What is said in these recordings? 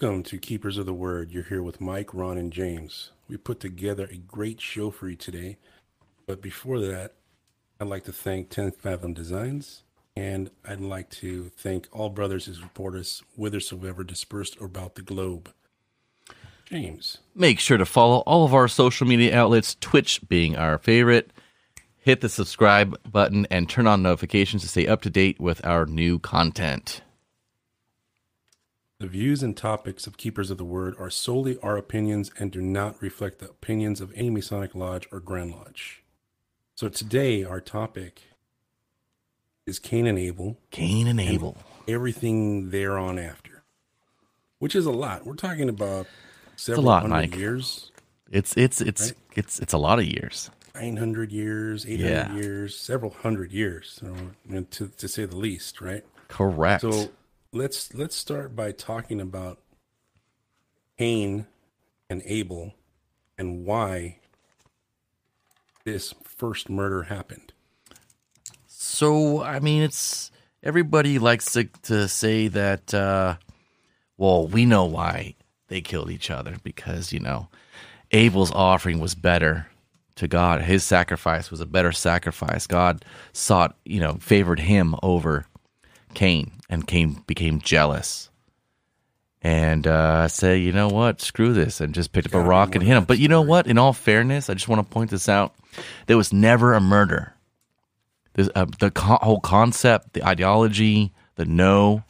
Welcome to Keepers of the Word. You're here with Mike, Ron, and James. We put together a great show for you today. But before that, I'd like to thank 10th Fathom Designs, and I'd like to thank all brothers who support us whithersoever dispersed about the globe. James. Make sure to follow all of our social media outlets, Twitch being our favorite. Hit the subscribe button and turn on notifications to stay up to date with our new content. The views and topics of Keepers of the Word are solely our opinions and do not reflect the opinions of any Masonic Lodge or Grand Lodge. So today, our topic is Cain and Abel. Cain and Abel. Everything thereon after, which is a lot. We're talking about several lot, hundred Mike. years, It's it's it's Right. it's it's a lot of years. 900 years, 800 Yeah. years, several hundred years, so, to, to say the least, right? Correct. So let's let's start by talking about Cain and Abel and why this first murder happened. So I mean, it's everybody likes to to say that. Uh, well, we know why they killed each other because you know Abel's offering was better to God. His sacrifice was a better sacrifice. God sought, you know, favored him over Cain, and Cain became jealous. And uh, say, you know what? Screw this, and just picked up a rock and hit him. But you know what? In all fairness, I just want to point this out: there was never a murder. This, uh, the co- whole concept, the ideology, the no,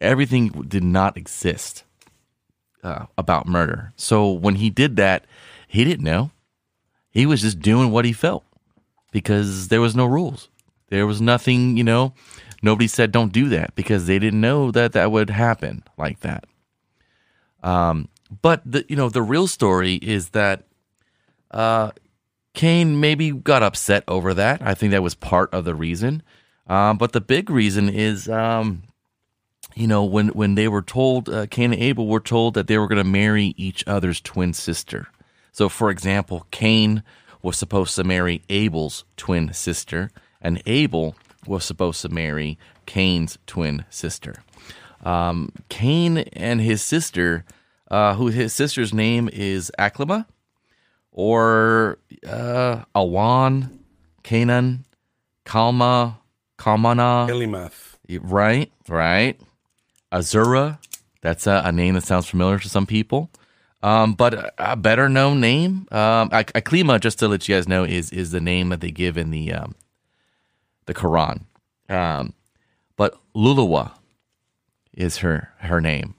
everything did not exist uh, about murder. So when he did that, he didn't know. He was just doing what he felt because there was no rules. There was nothing, you know. Nobody said don't do that because they didn't know that that would happen like that. Um, but the you know the real story is that uh, Cain maybe got upset over that. I think that was part of the reason. Um, but the big reason is, um, you know, when when they were told, uh, Cain and Abel were told that they were going to marry each other's twin sister. So, for example, Cain was supposed to marry Abel's twin sister, and Abel was supposed to marry Cain's twin sister. Um, Cain and his sister, uh, who his sister's name is Aklima, or uh, Awan, Canaan, Kalma, Kalmana, Elimath. right, right, Azura. That's a, a name that sounds familiar to some people. Um, but a, better known name, um, Aklima, just to let you guys know, is is the name that they give in the um, the Quran. Um, but Lulawa is her her name,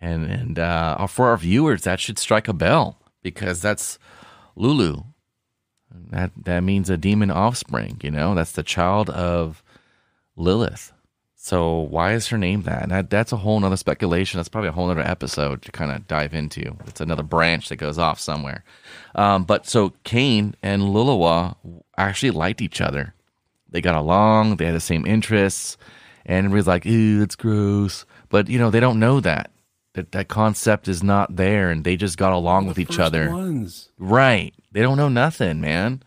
and and uh, for our viewers, that should strike a bell because that's Lulu. That that means a demon offspring. You know, that's the child of Lilith. So why is her name that? that that's a whole nother speculation. That's probably a whole nother episode to kind of dive into. It's another branch that goes off somewhere. Um, but so Cain and Lulawa actually liked each other. They got along. They had the same interests, and everybody's like, "Ew, it's gross." But you know, they don't know that that that concept is not there, and they just got along with each other. Ones. Right. They don't know nothing, man.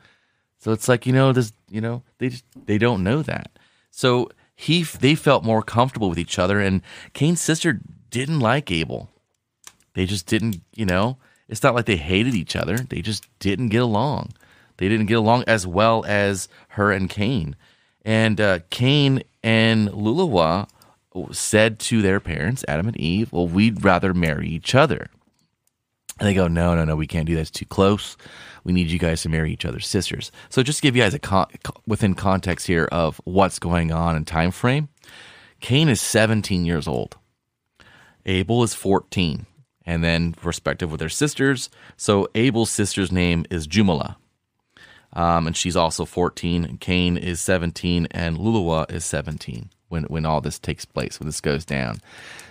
So it's like, you know, this, you know, they just, they don't know that. So he they felt more comfortable with each other and Cain's sister didn't like Abel. They just didn't, you know, it's not like they hated each other. They just didn't get along. They didn't get along as well as her and Cain. And uh, Cain and Lulawa said to their parents, Adam and Eve, well, we'd rather marry each other. And they go, no, no, no, we can't do that. It's too close. We need you guys to marry each other's sisters. So just to give you guys a con- within context here of what's going on in time frame. Cain is 17 years old. Abel is 14. And then respective with their sisters. So Abel's sister's name is Jumala. Um, and she's also 14. Cain is 17, and Lulawa is 17 when when all this takes place, when this goes down.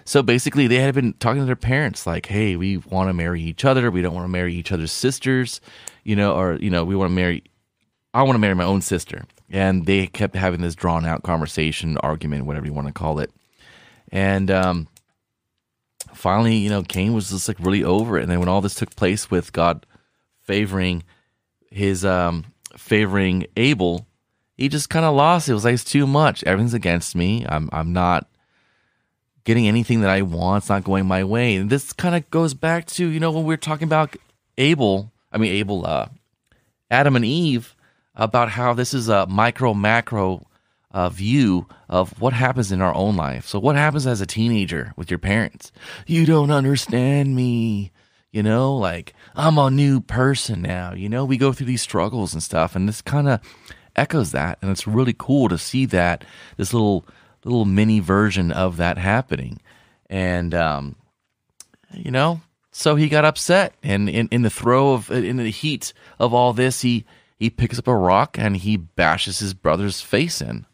So basically, they had been talking to their parents, like, "Hey, we want to marry each other. We don't want to marry each other's sisters, you know, or you know, we want to marry. I want to marry my own sister." And they kept having this drawn out conversation, argument, whatever you want to call it. And um, finally, you know, Cain was just like really over it. And then when all this took place with God favoring his um favoring Abel, he just kind of lost. It was like it's too much. Everything's against me. I'm I'm not getting anything that I want. It's not going my way. And this kind of goes back to, you know, when we are talking about Abel, I mean, Abel, uh, Adam and Eve, about how this is a micro macro uh, view of what happens in our own life. So, what happens as a teenager with your parents? You don't understand me. You know, like I'm a new person now. You know, we go through these struggles and stuff, and this kind of echoes that, and it's really cool to see that this little little mini version of that happening. And um, you know, so he got upset, and in, in the throw of in the heat of all this, he he picks up a rock and he bashes his brother's face in.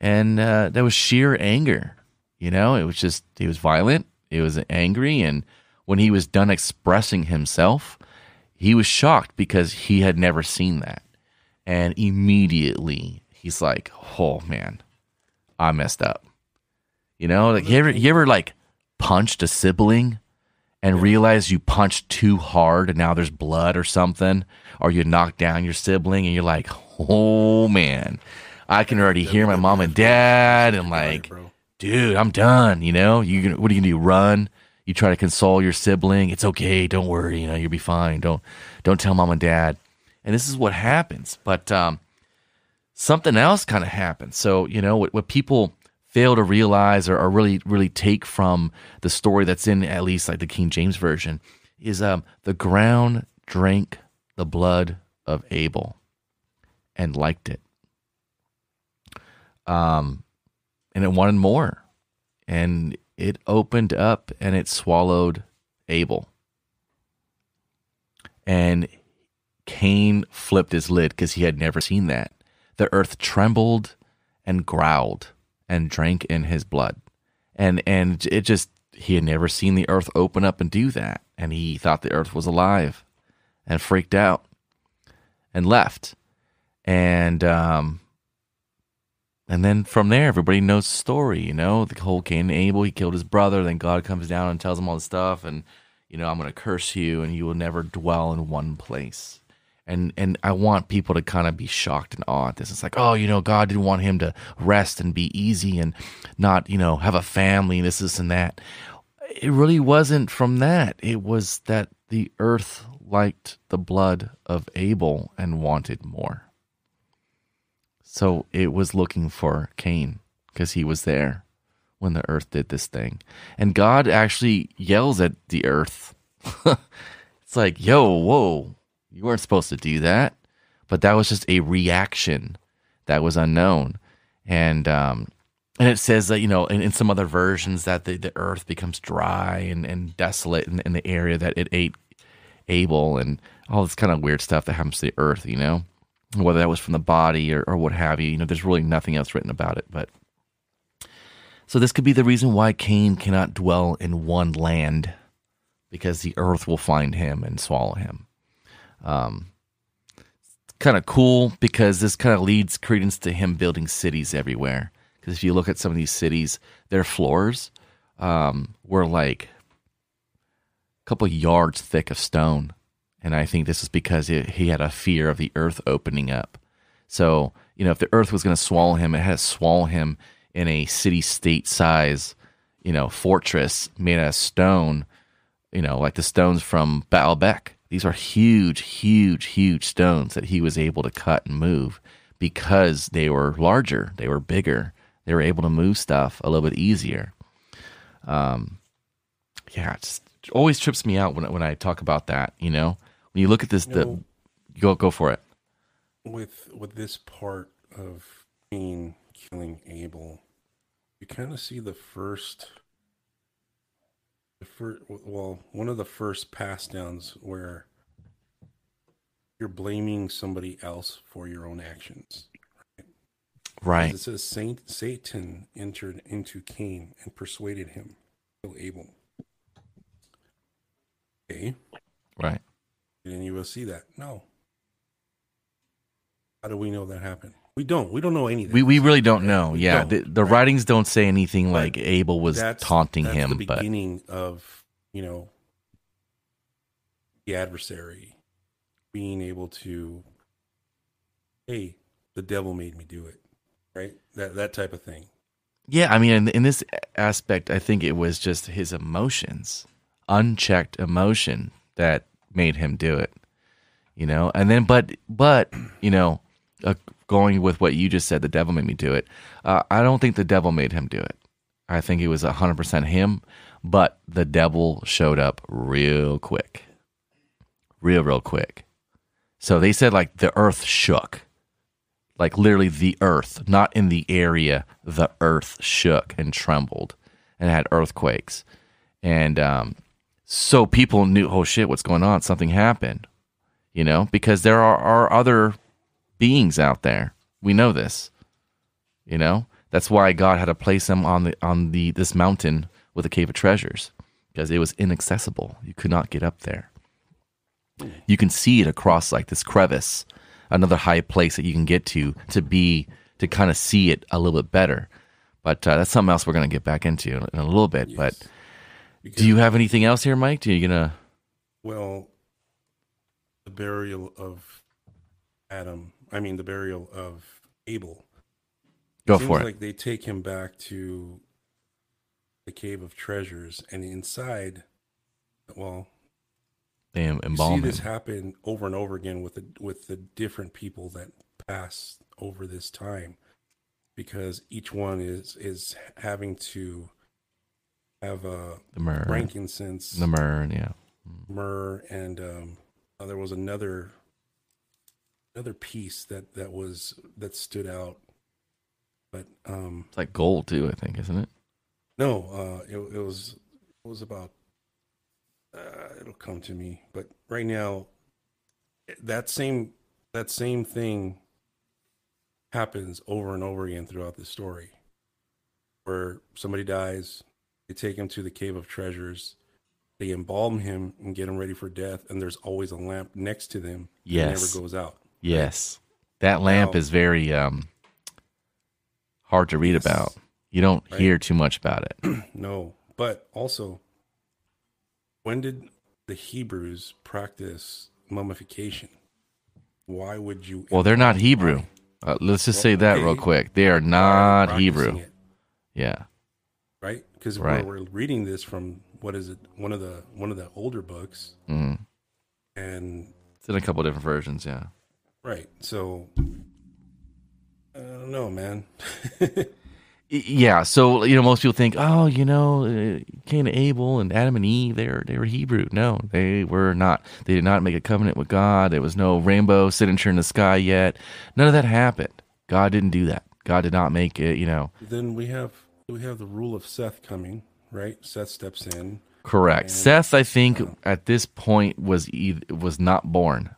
And uh, that was sheer anger. You know, it was just he was violent. He was angry, and when he was done expressing himself, he was shocked because he had never seen that. And immediately he's like, "Oh man, I messed up." You know, like you ever you ever like punched a sibling and realize you punched too hard and now there's blood or something, or you knocked down your sibling and you're like, "Oh man, I can already hear my mom and dad and like, dude, I'm done." You know, you what are you gonna do? Run? You try to console your sibling. It's okay. Don't worry. You know, you'll be fine. Don't don't tell mom and dad and this is what happens. But um, something else kind of happens. So you know what, what people fail to realize or, or, really really take from the story that's in at least like the King James version is um, the ground drank the blood of Abel and liked it. Um, and it wanted more, and it opened up and it swallowed Abel. And Cain flipped his lid because he had never seen that. The earth trembled and growled and drank in his blood. And and it just he had never seen the earth open up and do that. And he thought the earth was alive and freaked out and left. And um and then from there everybody knows the story, you know, the whole Cain and Abel, he killed his brother, then God comes down and tells him all this stuff and you know, I'm gonna curse you and you will never dwell in one place and and I want people to kind of be shocked and awed. at This it's like, oh, you know, God didn't want him to rest and be easy and not, you know, have a family and this, this, and that. It really wasn't from that. It was that the earth liked the blood of Abel and wanted more. So it was looking for Cain because he was there when the earth did this thing. And God actually yells at the earth. it's like, yo, whoa, you weren't supposed to do that. But that was just a reaction that was unknown. And um, and it says that, you know, in, in some other versions that the, the earth becomes dry and, and desolate in, in the area that it ate Abel and all this kind of weird stuff that happens to the earth, you know, whether that was from the body or, or what have you. You know, there's really nothing else written about it. But so this could be the reason why Cain cannot dwell in one land because the earth will find him and swallow him. Um, kind of cool because this kind of leads credence to him building cities everywhere. Because if you look at some of these cities, their floors um, were like a couple yards thick of stone. And I think this is because it, he had a fear of the earth opening up. So, you know, if the earth was going to swallow him, it had to swallow him in a city state size, you know, fortress made out of stone, you know, like the stones from Baalbek these are huge, huge, huge stones that he was able to cut and move because they were larger, they were bigger, they were able to move stuff a little bit easier. Um, yeah, it always trips me out when when I talk about that. You know, when you look at this, you the go go for it. With with this part of Cain killing Abel, you kind of see the first the first, well, one of the first pass downs where you're blaming somebody else for your own actions. Right. It says Saint Satan entered into Cain and persuaded him to kill Abel. Okay. Right. And you will see that. No. How do we know that happened? We don't. We don't know anything. We we really don't know. Yeah, don't, the, the right? writings don't say anything but like Abel was taunting that's him. The beginning but... of you know the adversary being able to, hey, the devil made me do it, right? That that type of thing. Yeah, I mean, in, in this aspect, I think it was just his emotions, unchecked emotion that made him do it. You know, and then, but, but, you know, uh, going with what you just said, the devil made me do it. Uh, I don't think the devil made him do it. I think it was 100% him, but the devil showed up real quick. Real, real quick. So they said like the earth shook. Like literally the earth, not in the area, the earth shook and trembled and had earthquakes. And um, so people knew, oh shit, what's going on? Something happened, you know, because there are, are other beings out there. We know this, you know. That's why God had to place them on the on the this mountain with a cave of treasures because it was inaccessible. You could not get up there. You can see it across like this crevice, another high place that you can get to to be to kind of see it a little bit better. But uh, that's something else we're going to get back into in a little bit. Yes. But Because, do you have anything else here, Mike? Do you gonna? well, burial of Adam, I mean, the burial of Abel. Go Seems for it. like they take him back to the cave of treasures, and inside, well, They em- you see this happen over and over again with the with the different people that pass over this time, because each one is is having to have a The myrrh, frankincense, the myrrh, yeah. myrrh, and um, uh, there was another another piece that that was that stood out, but um, It's like gold too, I think, isn't it? no, uh, it, it was it was about. Uh, it'll come to me, but right now, that same that same thing happens over and over again throughout the story, where somebody dies, they take him to the cave of treasures, they embalm him and get him ready for death, and there's always a lamp next to them. that Yes. never goes out. Yes. That lamp Now- is very um hard to read Yes. about. You don't Right. hear too much about it. No, but also, when did the Hebrews practice mummification? Why would you? Well, they're not Hebrew. Uh, let's just Well, say that real quick. They are they not Hebrew. it, Yeah. right? Because Right. we're, we're reading this from what is it? One of the one of the older books, hmm and It's in a couple different versions, yeah. right. So I don't know, man. Yeah, so you know, most people think, oh, you know, uh, Cain and Abel and Adam and Eve, they were they were Hebrew. No, they were not. They did not make a covenant with God. There was no rainbow signature in the sky yet. None of that happened. God didn't do that. God did not make it. You know, then we have we have the rule of Seth coming, right? Seth steps in. correct. And- Seth, I think, at this point was eith- was not born.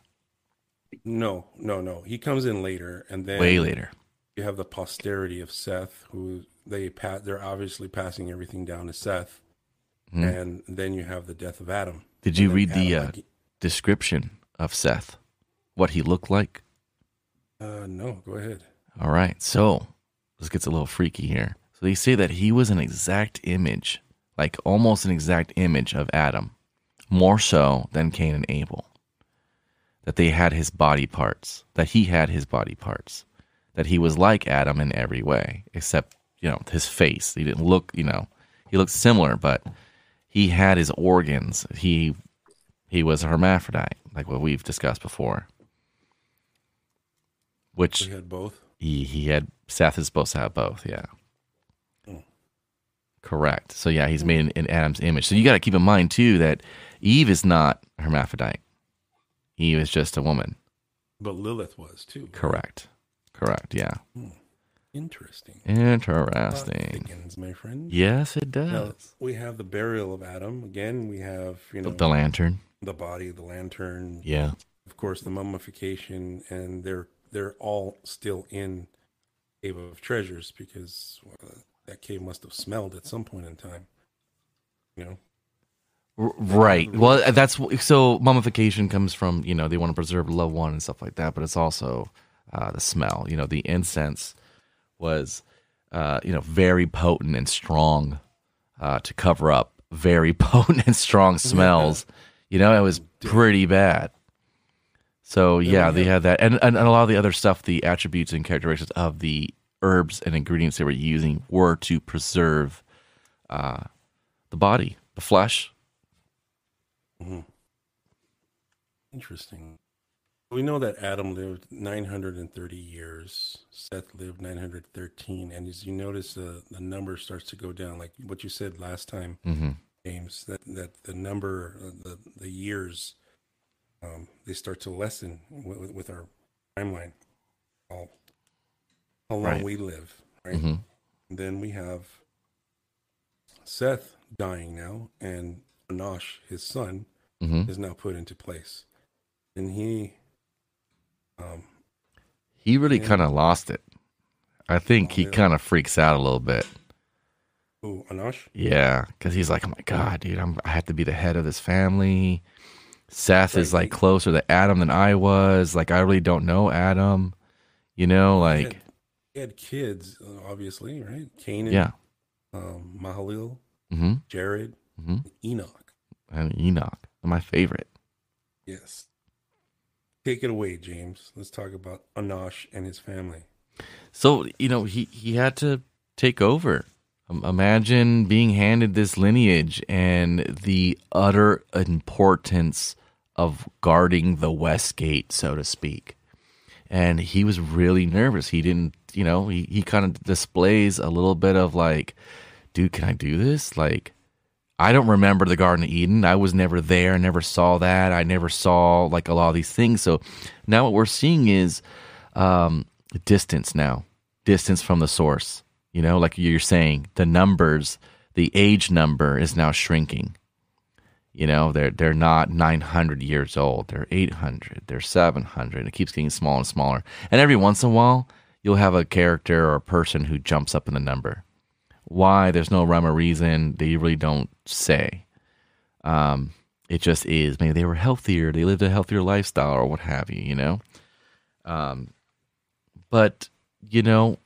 No, no, no. He comes in later, and then Way later. you have the posterity of Seth, who they pat. They're obviously passing everything down to Seth, Mhm. and then you have the death of Adam. Did you read the uh, like, description of Seth? What he looked like? uh, no, go ahead. All right, so this gets a little freaky here. So they say that he was an exact image, like almost an exact image of Adam, more so than Cain and Abel. That they had his body parts, that he had his body parts, that he was like Adam in every way, except, you know, his face. He didn't look, you know, he looked similar, but he had his organs. He he was a hermaphrodite, like what we've discussed before. Which We had both. he he had Seth is supposed to have both, yeah. Mm. Correct. So yeah, he's made in, in Adam's image. So you got to keep in mind too that Eve is not a hermaphrodite. Eve is just a woman. But Lilith was too. Correct. Correct. Yeah. Interesting. Interesting. Thickens, my friend. Yes, it Now, does. we have the burial of Adam. Again, we have you know The, the lantern. the body, the lantern, Yeah. of course, the mummification, and they're they're all still in Cave of Treasures because well, that cave must have smelled at some point in time. You know, right. Well, that's so mummification comes from you know they want to preserve a loved one and stuff like that, but it's also uh, the smell. You know, the incense was uh, you know very potent and strong uh, to cover up very potent and strong smells. You know, it was pretty bad. So yeah, we they had that, and, and and a lot of the other stuff, the attributes and characteristics of the herbs and ingredients they were using were to preserve uh, the body, the flesh. Interesting. We know that Adam lived 930 years. Seth lived 913. And as you notice, the, the number starts to go down, like what you said last time, Mm-hmm. James, that, that the number, uh, the, the years, um, they start to lessen with, with our timeline, how, how long Right. we live, right? Mm-hmm. Then we have Seth dying now, and Enosh, his son, Mm-hmm. is now put into place. And he, um, He really kind of lost it. I think Oh, he yeah. kind of freaks out a little bit. who, Enosh? Yeah, because he's like, oh my god, dude, I'm, I have to be the head of this family. Seth is like closer to Adam than I was. Like, I really don't know Adam. You know, like, he had kids, uh, obviously, right? Canaan, yeah, um, Mahalil, hmm Jared, hmm Enoch. and Enoch, my favorite. Yes. Take it away, James. Let's talk about Enosh and his family. So you know, he he had to take over. Um, Imagine being handed this lineage and the utter importance of guarding the West Gate, so to speak. And he was really nervous. He didn't, you know, he, he kind of displays a little bit of like, dude, can I do this? Like, I don't remember the Garden of Eden. I was never there. I never saw that. I never saw like a lot of these things. So now what we're seeing is um, distance now, distance from the source. You know, like you're saying, the numbers, the age number is now shrinking. You know, they're they're not 900 years old. They're 800. They're 700. It keeps getting smaller and smaller. And every once in a while, you'll have a character or a person who jumps up in the number. Why? There's no rhyme or reason. They really don't say. Um, it just is. Maybe they were healthier. They lived a healthier lifestyle or what have you. You know. Um, but you know,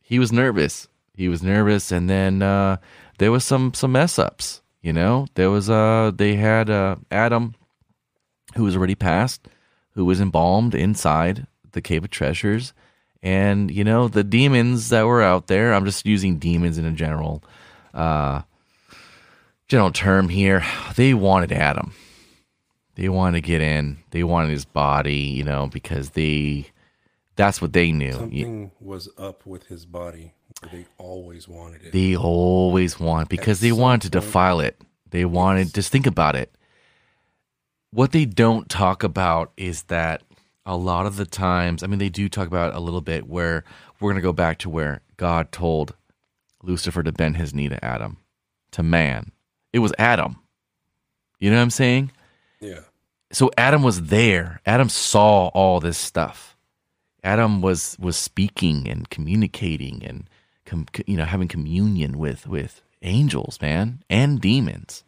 he was nervous. He was nervous, and then uh, there was some some mess ups. You know, there was uh they had uh Adam, who was already passed, who was embalmed inside the cave of treasures, and you know the demons that were out there. I'm just using demons in a general, uh, general term here. They wanted Adam. They wanted to get in. They wanted his body. You know, because they. That's what they knew. Something was up with his body. They always wanted it. They always want because they wanted to point- defile it. They wanted just think about it. What they don't talk about is that a lot of the times, I mean, they do talk about a little bit where we're going to go back to where God told Lucifer to bend his knee to Adam, to man. It was Adam. You know what I'm saying? yeah. so Adam was there. Adam saw all this stuff. Adam was was speaking and communicating and com, you know having communion with with angels, man, and demons.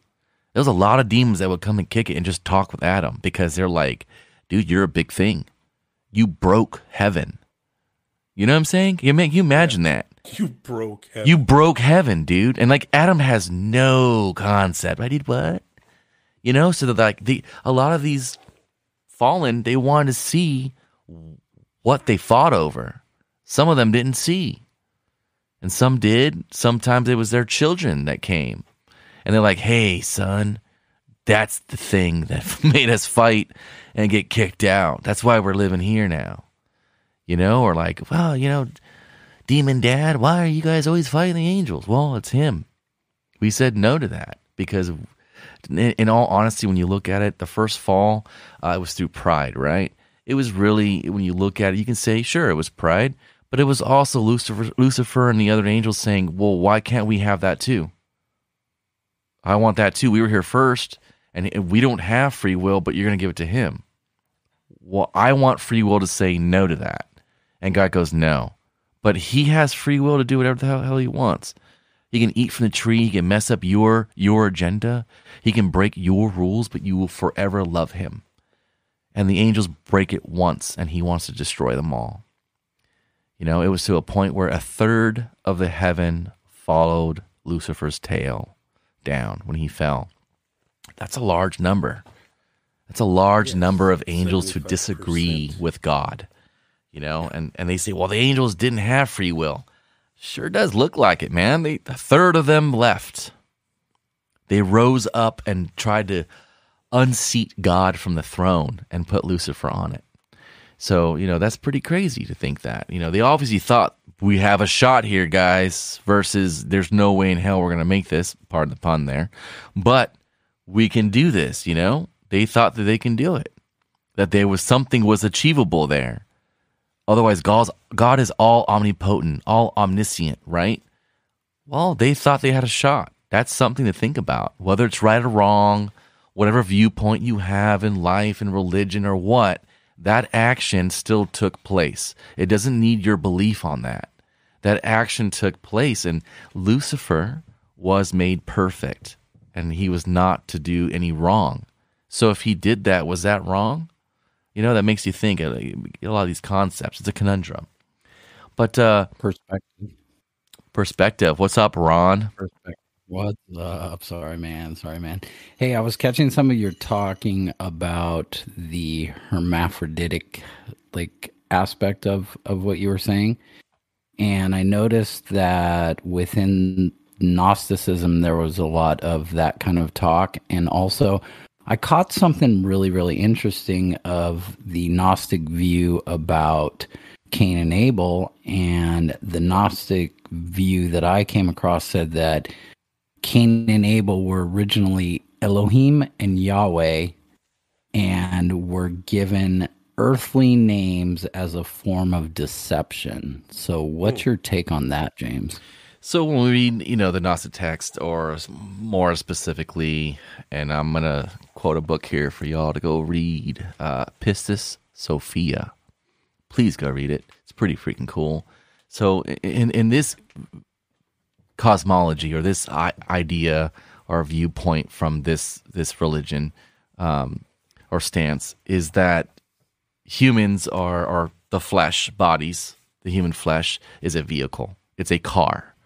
There was a lot of demons that would come and kick it and just talk with Adam because they're like, "Dude, you're a big thing. You broke heaven." You know what I'm saying? You make you imagine that. You broke heaven. You broke heaven, dude. And like Adam has no concept. I did what? You know, so that like the a lot of these fallen, they wanted to see what they fought over. Some of them didn't see. And some did. Sometimes it was their children that came. And they're like, hey, son, that's the thing that made us fight and get kicked out. That's why we're living here now. You know, or like, well, you know, demon dad, why are you guys always fighting the angels? Well, it's him. We said no to that because, in, all honesty, when you look at it, the first fall, uh, it was through pride, right? It was really, when you look at it, you can say, sure, it was pride, but it was also Lucifer, Lucifer and the other angels saying, well, why can't we have that too? I want that too. We were here first, and we don't have free will, but you're going to give it to him. Well, I want free will to say no to that. And God goes, no. But he has free will to do whatever the hell, he wants. He can eat from the tree. He can mess up your your agenda. He can break your rules, but you will forever love him. And the angels break it once, and he wants to destroy them all. You know, it was to a point where a third of the heaven followed Lucifer's tail down when he fell. That's a large number. That's a large Yes, number of angels who 75%. disagree with God. you know, and, and they say, well, the angels didn't have free will. Sure does look like it, man. They, a third of them left. They rose up and tried to unseat God from the throne and put Lucifer on it. So, you know, that's pretty crazy to think that. You know, they obviously thought we have a shot here, guys, versus there's no way in hell we're going to make this, pardon the pun there. But we can do this, you know? They thought that they can do it. That there was something was achievable there. Otherwise, God's, God is all omnipotent, all omniscient, right? Well, they thought they had a shot. That's something to think about. Whether it's right or wrong, whatever viewpoint you have in life and religion or what, that action still took place. It doesn't need your belief on that. That action took place, and Lucifer was made perfect, and he was not to do any wrong. So if he did that, was that wrong? You know, that makes you think a lot of these concepts. It's a conundrum. But uh, perspective. Perspective. What's up, Ron? Perspective. What's up? Sorry, man. Sorry, man. Hey, I was catching some of your talking about the hermaphroditic like aspect of of what you were saying, and I noticed that within Gnosticism there was a lot of that kind of talk, and also I caught something really, really interesting of the Gnostic view about Cain and Abel. And the Gnostic view that I came across said that Cain and Abel were originally Elohim and Yahweh and were given earthly names as a form of deception. So, what's your take on that, James? So when we read, you know, the Gnostic text, or more specifically, and I'm gonna quote a book here for y'all to go read, uh, Pistis Sophia. Please go read it. It's pretty freaking cool. So in in this cosmology or this idea or viewpoint from this this religion um, or stance is that humans are are the flesh bodies. The human flesh is a vehicle. It's a car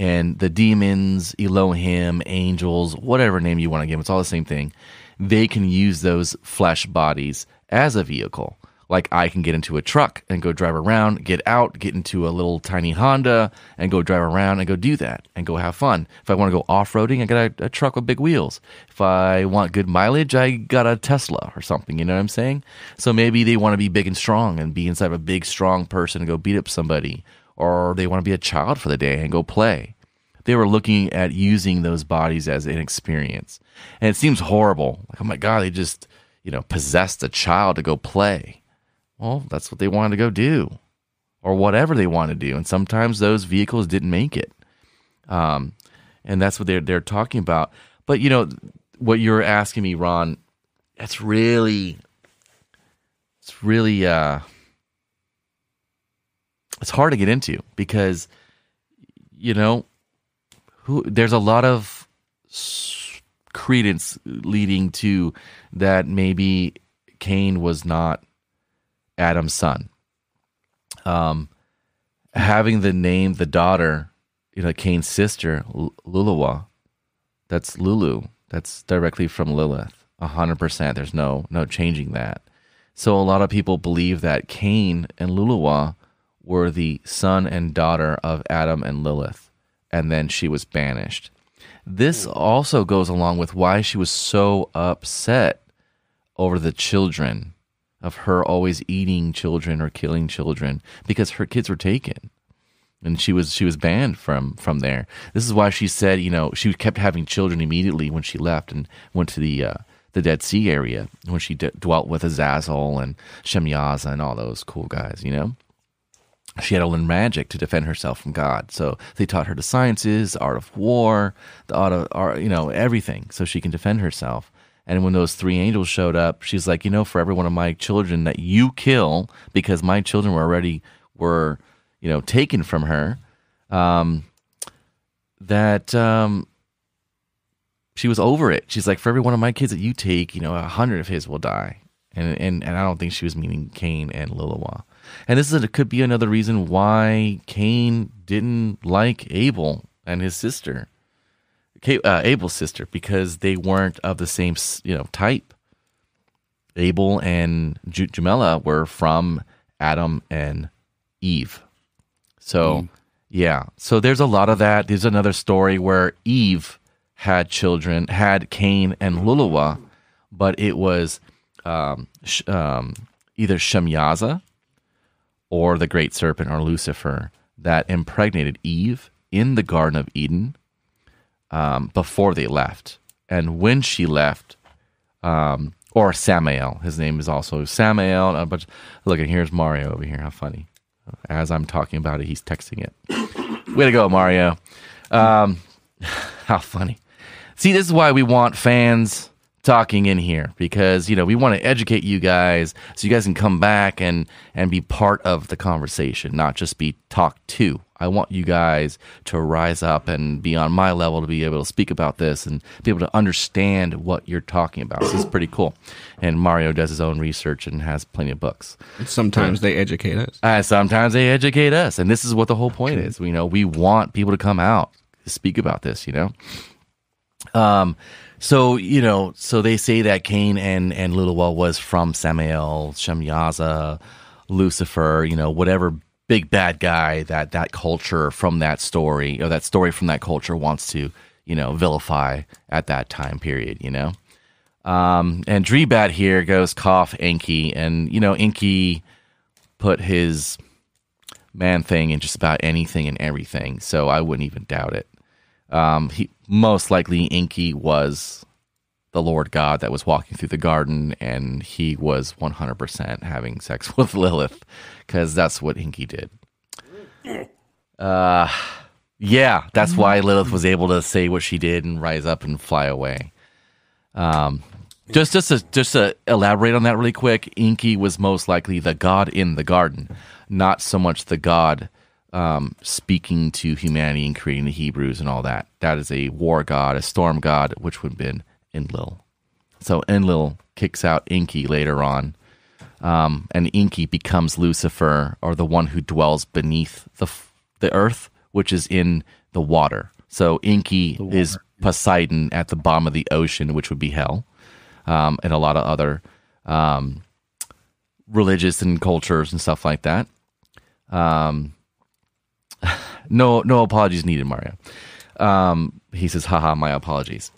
and the demons, Elohim, angels, whatever name you want to give them, it's all the same thing. They can use those flesh bodies as a vehicle. Like I can get into a truck and go drive around, get out, get into a little tiny Honda and go drive around and go do that and go have fun. If I want to go off roading, I got a, a, truck with big wheels. If I want good mileage, I got a Tesla or something. You know what I'm saying? So maybe they want to be big and strong and be inside of a big, strong person and go beat up somebody or they want to be a child for the day and go play. They were looking at using those bodies as an experience. And it seems horrible. Like, oh my God, they just, you know, possessed a child to go play. Well, that's what they wanted to go do or whatever they want to do. And sometimes those vehicles didn't make it. Um, and that's what they're, they're talking about. But, you know, what you're asking me, Ron, that's really, it's really, uh, it's hard to get into because you know who there's a lot of credence leading to that maybe Cain was not Adam's son. Um, having the name the daughter, you know, Cain's sister, Luluwa, that's Lulu. That's directly from Lilith. A hundred percent. There's no no changing that. So a lot of people believe that Cain and Luluwa were the son and daughter of Adam and Lilith, and then she was banished. This also goes along with why she was so upset over the children of her always eating children or killing children because her kids were taken and she was she was banned from from there. This is why she said, you know, she kept having children immediately when she left and went to the uh, the Dead Sea area when she d- dwelt with Azazel and Shemyaza and all those cool guys, you know she had to learn magic to defend herself from God. So they taught her the sciences, art of war, the art of art, you know, everything, so she can defend herself. And when those three angels showed up, she's like, you know, for every one of my children that you kill, because my children were already were, you know, taken from her, um, that um, she was over it. She's like, for every one of my kids that you take, you know, a hundred of his will die. And and and I don't think she was meaning Cain and Lilawah. And this is it could be another reason why Cain didn't like Abel and his sister, uh, Abel's sister, because they weren't of the same you know type. Abel and J- were from Adam and Eve. So, yeah. So there's a lot of that. There's another story where Eve had children, had Cain and Lulawa, but it was um, sh- um, either Shemyaza or the great serpent or Lucifer that impregnated Eve in the Garden of Eden um, before they left. And when she left, um, or Samael, his name is also Samael. Uh, but look, and here's Mario over here. How funny. As I'm talking about it, he's texting it. Way to go, Mario. Um, how funny. See, this is why we want fans talking in here because you know we want to educate you guys so you guys can come back and and be part of the conversation not just be talked to i want you guys to rise up and be on my level to be able to speak about this and be able to understand what you're talking about so this is pretty cool and mario does his own research and has plenty of books Sometimes they educate us. uh, sometimes they educate us, and this is what the whole point is. You know, we want people to come out to speak about this. You know, um, so you know, so they say that Cain and and Lilwell was from Samael, Shemyaza, Lucifer. You know, whatever big bad guy that that culture from that story or that story from that culture wants to you know vilify at that time period. You know. Um, and Dreebat here goes cough Enki, and you know Enki put his man thing in just about anything and everything, so I wouldn't even doubt it. Um, he most likely Enki was the Lord God that was walking through the garden, and he was 100% having sex with Lilith, because that's what Enki did. Uh, yeah, that's why Lilith was able to say what she did and rise up and fly away. Um, just just to just to elaborate on that really quick, Enki was most likely the god in the garden, not so much the god um, speaking to humanity and creating the Hebrews and all that. That is a war god, a storm god, which would have been Enlil. So Enlil kicks out Enki later on, um, and Enki becomes Lucifer, or the one who dwells beneath the f- the earth, which is in the water. So Enki is Poseidon at the bottom of the ocean, which would be hell, um, and a lot of other um, religious and cultures and stuff like that. Um, no, no apologies needed, Mario. Um, he says, haha, my apologies.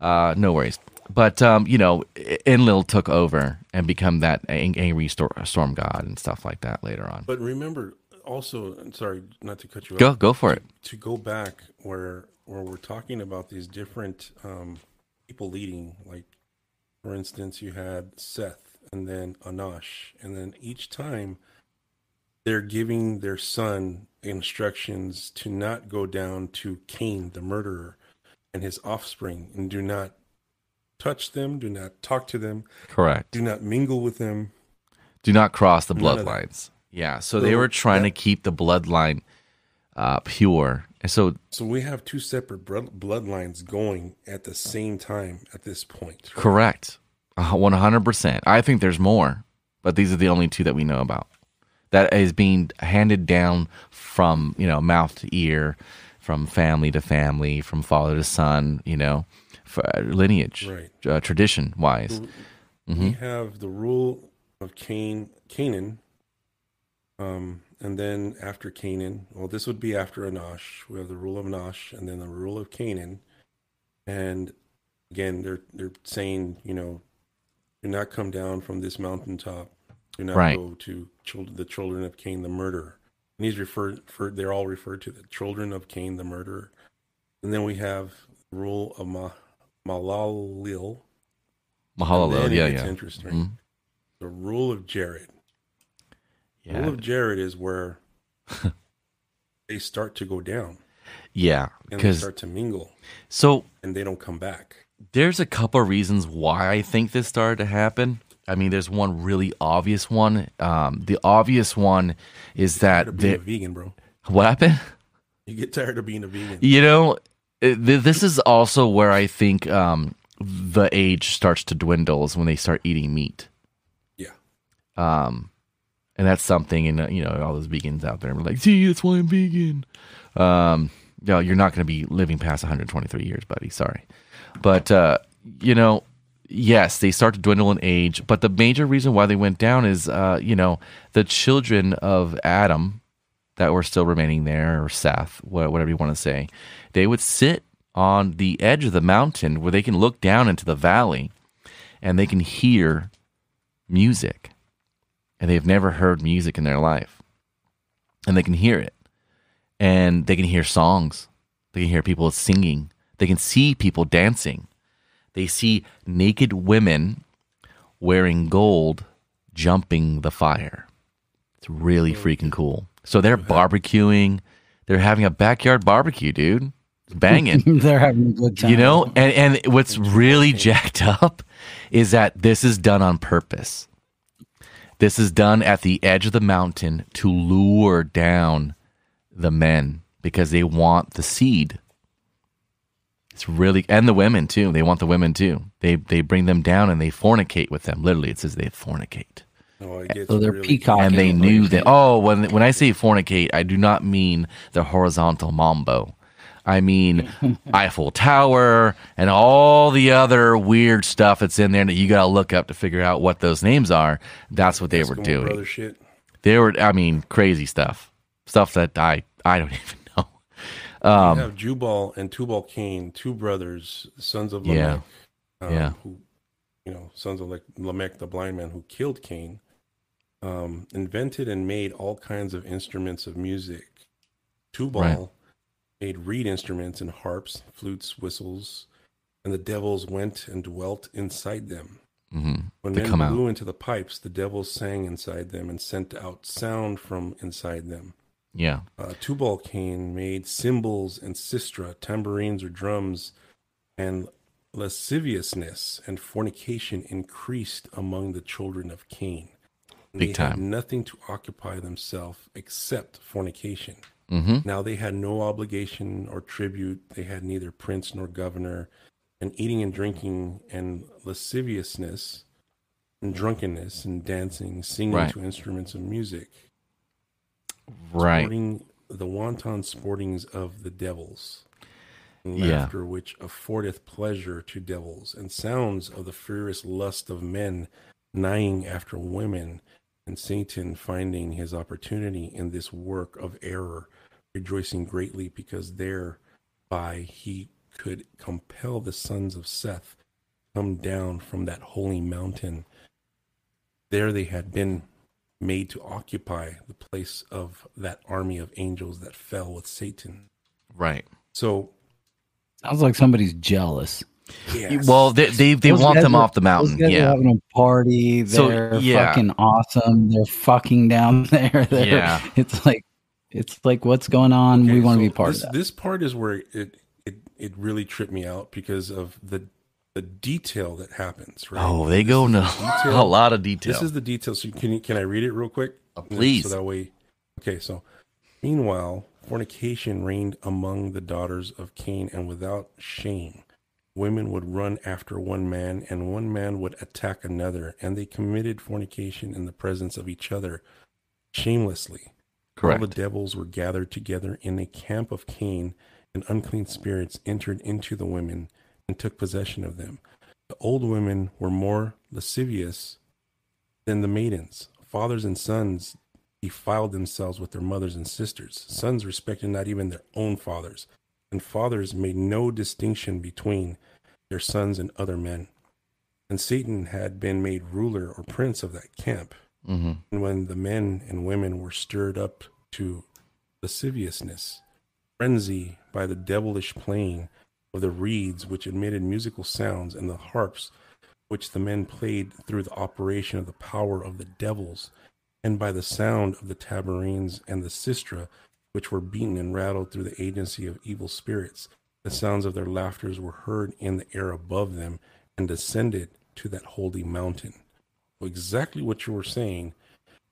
Uh, no worries. But, um, you know, Enlil took over and become that angry storm god and stuff like that later on. But remember, also, sorry, not to cut you Go, off. go for it. To go back where where we're talking about these different um, people leading, like for instance, you had Seth and then Enosh, and then each time they're giving their son instructions to not go down to Cain, the murderer, and his offspring, and do not touch them, do not talk to them, Correct. do not mingle with them. Do not cross the that. bloodlines. Yeah. So they were trying to keep the bloodline uh, pure. And so, So we have two separate bloodlines going at the same time at this point. correct. Uh, 100%. I think there's more, but these are the only two that we know about. That is being handed down from, you know, mouth to ear, from family to family, from father to son, you know, for, uh, lineage, Right. uh, tradition wise. We have the rule of Cain, Canaan, um, and then after Canaan, well, this would be after Enosh. We have the rule of Enosh, and then the rule of Canaan. And again, they're they're saying, you know, do not come down from this mountaintop. Do not Right. go to children, the children of Cain, the murderer. And he's referred, for, they're all referred to the children of Cain, the murderer. And then we have the rule of Ma, Malalil. Mahalalel. And then it Yeah, yeah. interesting. Mhm. The rule of Jared. The Yeah. rule of Jared is where they start to go down Yeah. and they Because, start to mingle so and they don't come back. there's a couple of reasons why I think this started to happen. I mean, there's one really obvious one. Um, the obvious one is that being a vegan, bro. what happened? You get tired of being a vegan. You know, this is also where I think um, the age starts to dwindle is when they start eating meat. Yeah. Um, and that's something, and uh, you know, all those vegans out there are like, "See, that's why I'm vegan." Um, you know, you're not going to be living past 123 years, buddy. Sorry, but uh, you know, yes, they start to dwindle in age. But the major reason why they went down is, uh, you know, the children of Adam that were still remaining there, or Seth, whatever you want to say, they would sit on the edge of the mountain where they can look down into the valley and they can hear music. And they've never heard music in their life. And they can hear it. And they can hear songs. They can hear people singing. They can see people dancing. They see naked women wearing gold jumping the fire. It's really oh, freaking cool. So they're barbecuing. They're having a backyard barbecue, dude. It's banging. They're having a good time. You know, and, and what's really jacked up is that this is done on purpose. This is done at the edge of the mountain to lure down the men because they want the seed. It's really and the women too. They want the women too. They they bring them down and they fornicate with them. Literally, it says they fornicate. No, it gets So they're really- peacocking. And they knew that. Oh, when when I say fornicate, I do not mean the horizontal mambo. I mean Eiffel Tower and all the other weird stuff that's in there that you got to look up to figure out what those names are. That's what they were doing. Shit. They were, I mean, crazy stuff, stuff that I I don't even know. you have Jubal and Tubal Cain, two brothers, sons of Yeah. Lamech. um, Yeah. Who, you know, sons of like Lamech, the blind man who killed Cain, um, invented and made all kinds of instruments of music. Tubal Right. made reed instruments and harps, flutes, whistles, and the devils went and dwelt inside them. hmm When They men come out. blew into the pipes, the devils sang inside them and sent out sound from inside them. Yeah, Uh, Tubal Cain made cymbals and sistra, tambourines or drums, and lasciviousness and fornication increased among the children of Cain. Big they had nothing to occupy themselves except fornication. hmm Now they had no obligation or tribute. They had neither prince nor governor. And eating and drinking and lasciviousness and drunkenness and dancing, singing Right. to instruments of music right. sporting the wanton sportings of the devils, and Yeah. laughter which affordeth pleasure to devils, and sounds of the furious lust of men nighing after women, and Satan finding his opportunity in this work of error, rejoicing greatly because thereby he could compel the sons of Seth come down from that holy mountain. There they had been made to occupy the place of that army of angels that fell with Satan. Right. So, Sounds like somebody's jealous. yes. Well, they they, they want them are- off the mountain. Those guys are Yeah. having a party. They're yeah. fucking awesome. They're fucking down there. They're, Yeah. It's like, it's like, what's going on? we Okay, want to so be part this, of that. This part is where it, it it really tripped me out because of the the detail that happens. Right? Oh, they go into detail. a lot of detail. This is the detail. So can you, can I read it real quick? Uh, please. So that way. Okay. So, meanwhile, fornication reigned among the daughters of Cain, and without shame, women would run after one man, and one man would attack another, and they committed fornication in the presence of each other, shamelessly. Correct. All the devils were gathered together in a camp of Cain, and unclean spirits entered into the women and took possession of them. The old women were more lascivious than the maidens. Fathers and sons defiled themselves with their mothers and sisters. Sons respected not even their own fathers, and fathers made no distinction between their sons and other men. And Satan had been made ruler or prince of that camp. hmm And when the men and women were stirred up to lasciviousness, frenzy by the devilish playing of the reeds which emitted musical sounds, and the harps which the men played through the operation of the power of the devils, and by the sound of the tabourines and the sistra, which were beaten and rattled through the agency of evil spirits, the sounds of their laughters were heard in the air above them, and descended to that holy mountain. So exactly what you were saying.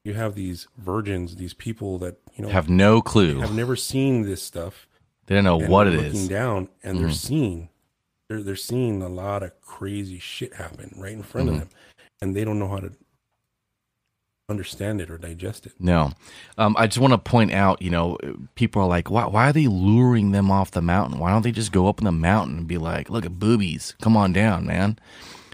You have these virgins, these people that you know Have no clue. have never seen this stuff. They don't know what it they're looking is. down, and they're Mhm. seeing, they're they're seeing a lot of crazy shit happen right in front Mhm. of them, and they don't know how to understand it or digest it. No. Um, I just want to point out, you know, people are like, why, why are they luring them off the mountain? Why don't they just go up in the mountain and be like, look at boobies, come on down, man?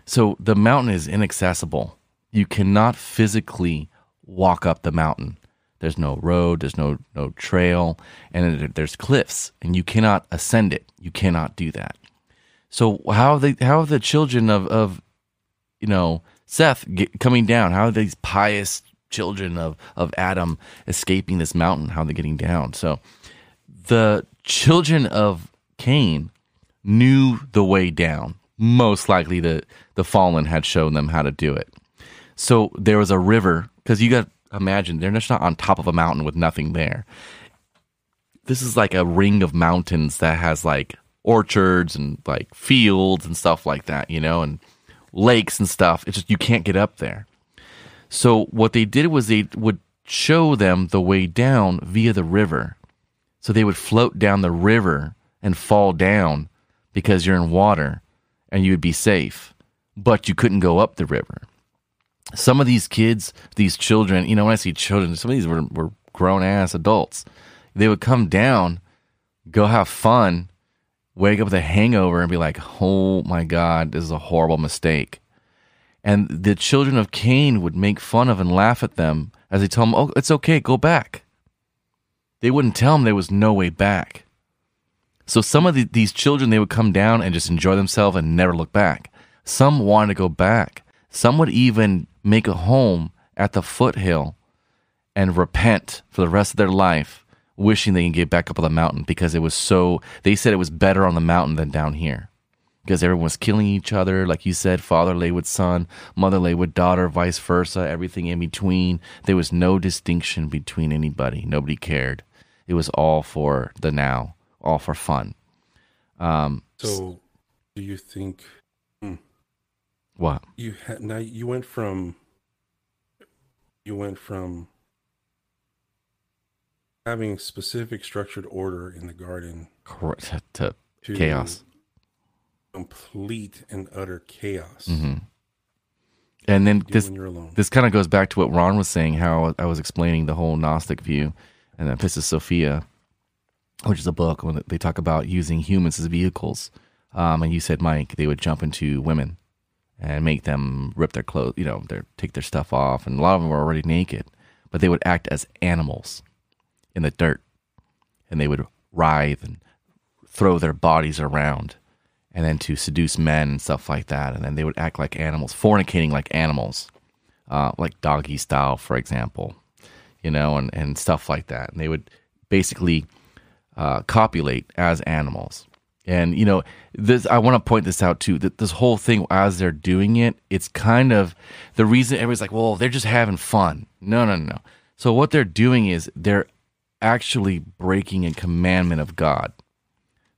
So the mountain is inaccessible. You cannot physically walk up the mountain. There's no road, there's no no trail, and there's cliffs, and you cannot ascend it. You cannot do that. So how they how the children of of you know Seth get, coming down? How are these pious children of of Adam escaping this mountain? How are they getting down? So the children of Cain knew the way down. Most likely, the the fallen had shown them how to do it. So there was a river because you got imagine they're just not on top of a mountain with nothing there. This is like a ring of mountains that has like orchards and like fields and stuff like that, you know, and lakes and stuff. It's just you can't get up there. So what they did was they would show them the way down via the river. So they would float down the river and fall down because you're in water and you would be safe, but you couldn't go up the river. Some of these kids, these children, you know, when I see children, some of these were, were grown ass adults. They would come down, go have fun, wake up with a hangover and be like, oh my God, this is a horrible mistake. And the children of Cain would make fun of and laugh at them as they tell them, oh, it's okay, go back. They wouldn't tell them there was no way back. So some of the, these children, they would come down and just enjoy themselves and never look back. Some wanted to go back. Some would even make a home at the foothill and repent for the rest of their life, wishing they can get back up on the mountain because it was so, they said it was better on the mountain than down here. Because everyone was killing each other. Like you said, father lay with son, mother lay with daughter, vice versa, everything in between. There was no distinction between anybody. Nobody cared. It was all for the now, all for fun. Um, So, do you think what? you had now you went from you went from having specific structured order in the garden Cor- To, to chaos. complete and utter chaos hmm And then this you're alone. this kind of goes back to what Ron was saying, how I was explaining the whole Gnostic view, and then Pistis Sophia, which is a book when they talk about using humans as vehicles. Um, and you said, Mike, they would jump into women and make them rip their clothes, you know, their take their stuff off, and a lot of them were already naked, but they would act as animals in the dirt, and they would writhe and throw their bodies around and then to seduce men and stuff like that. And then they would act like animals, fornicating like animals, uh, like doggy style, for example, you know, and, and stuff like that. And they would basically uh, copulate as animals. And, you know, this, I want to point this out too that this whole thing, as they're doing it, it's kind of the reason everybody's like, well, they're just having fun. No, no, no, no. So what they're doing is they're actually breaking a commandment of God.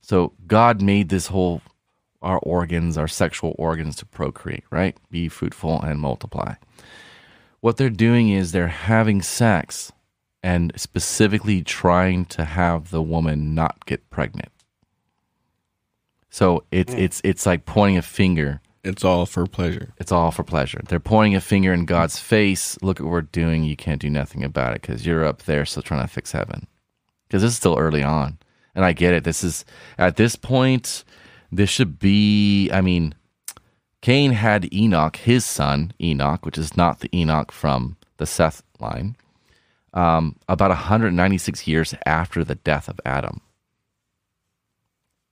So God made this whole our organs, our sexual organs to procreate, right? Be fruitful and multiply. What they're doing is they're having sex and specifically trying to have the woman not get pregnant. So it's it's it's like pointing a finger. It's all for pleasure. It's all for pleasure. They're pointing a finger in God's face. Look at what we're doing. You can't do nothing about it because you're up there still trying to fix heaven. Because this is still early on, and I get it. This is at this point. This should be. I mean, Cain had Enoch, his son Enoch, which is not the Enoch from the Seth line. Um, about 196 years after the death of Adam.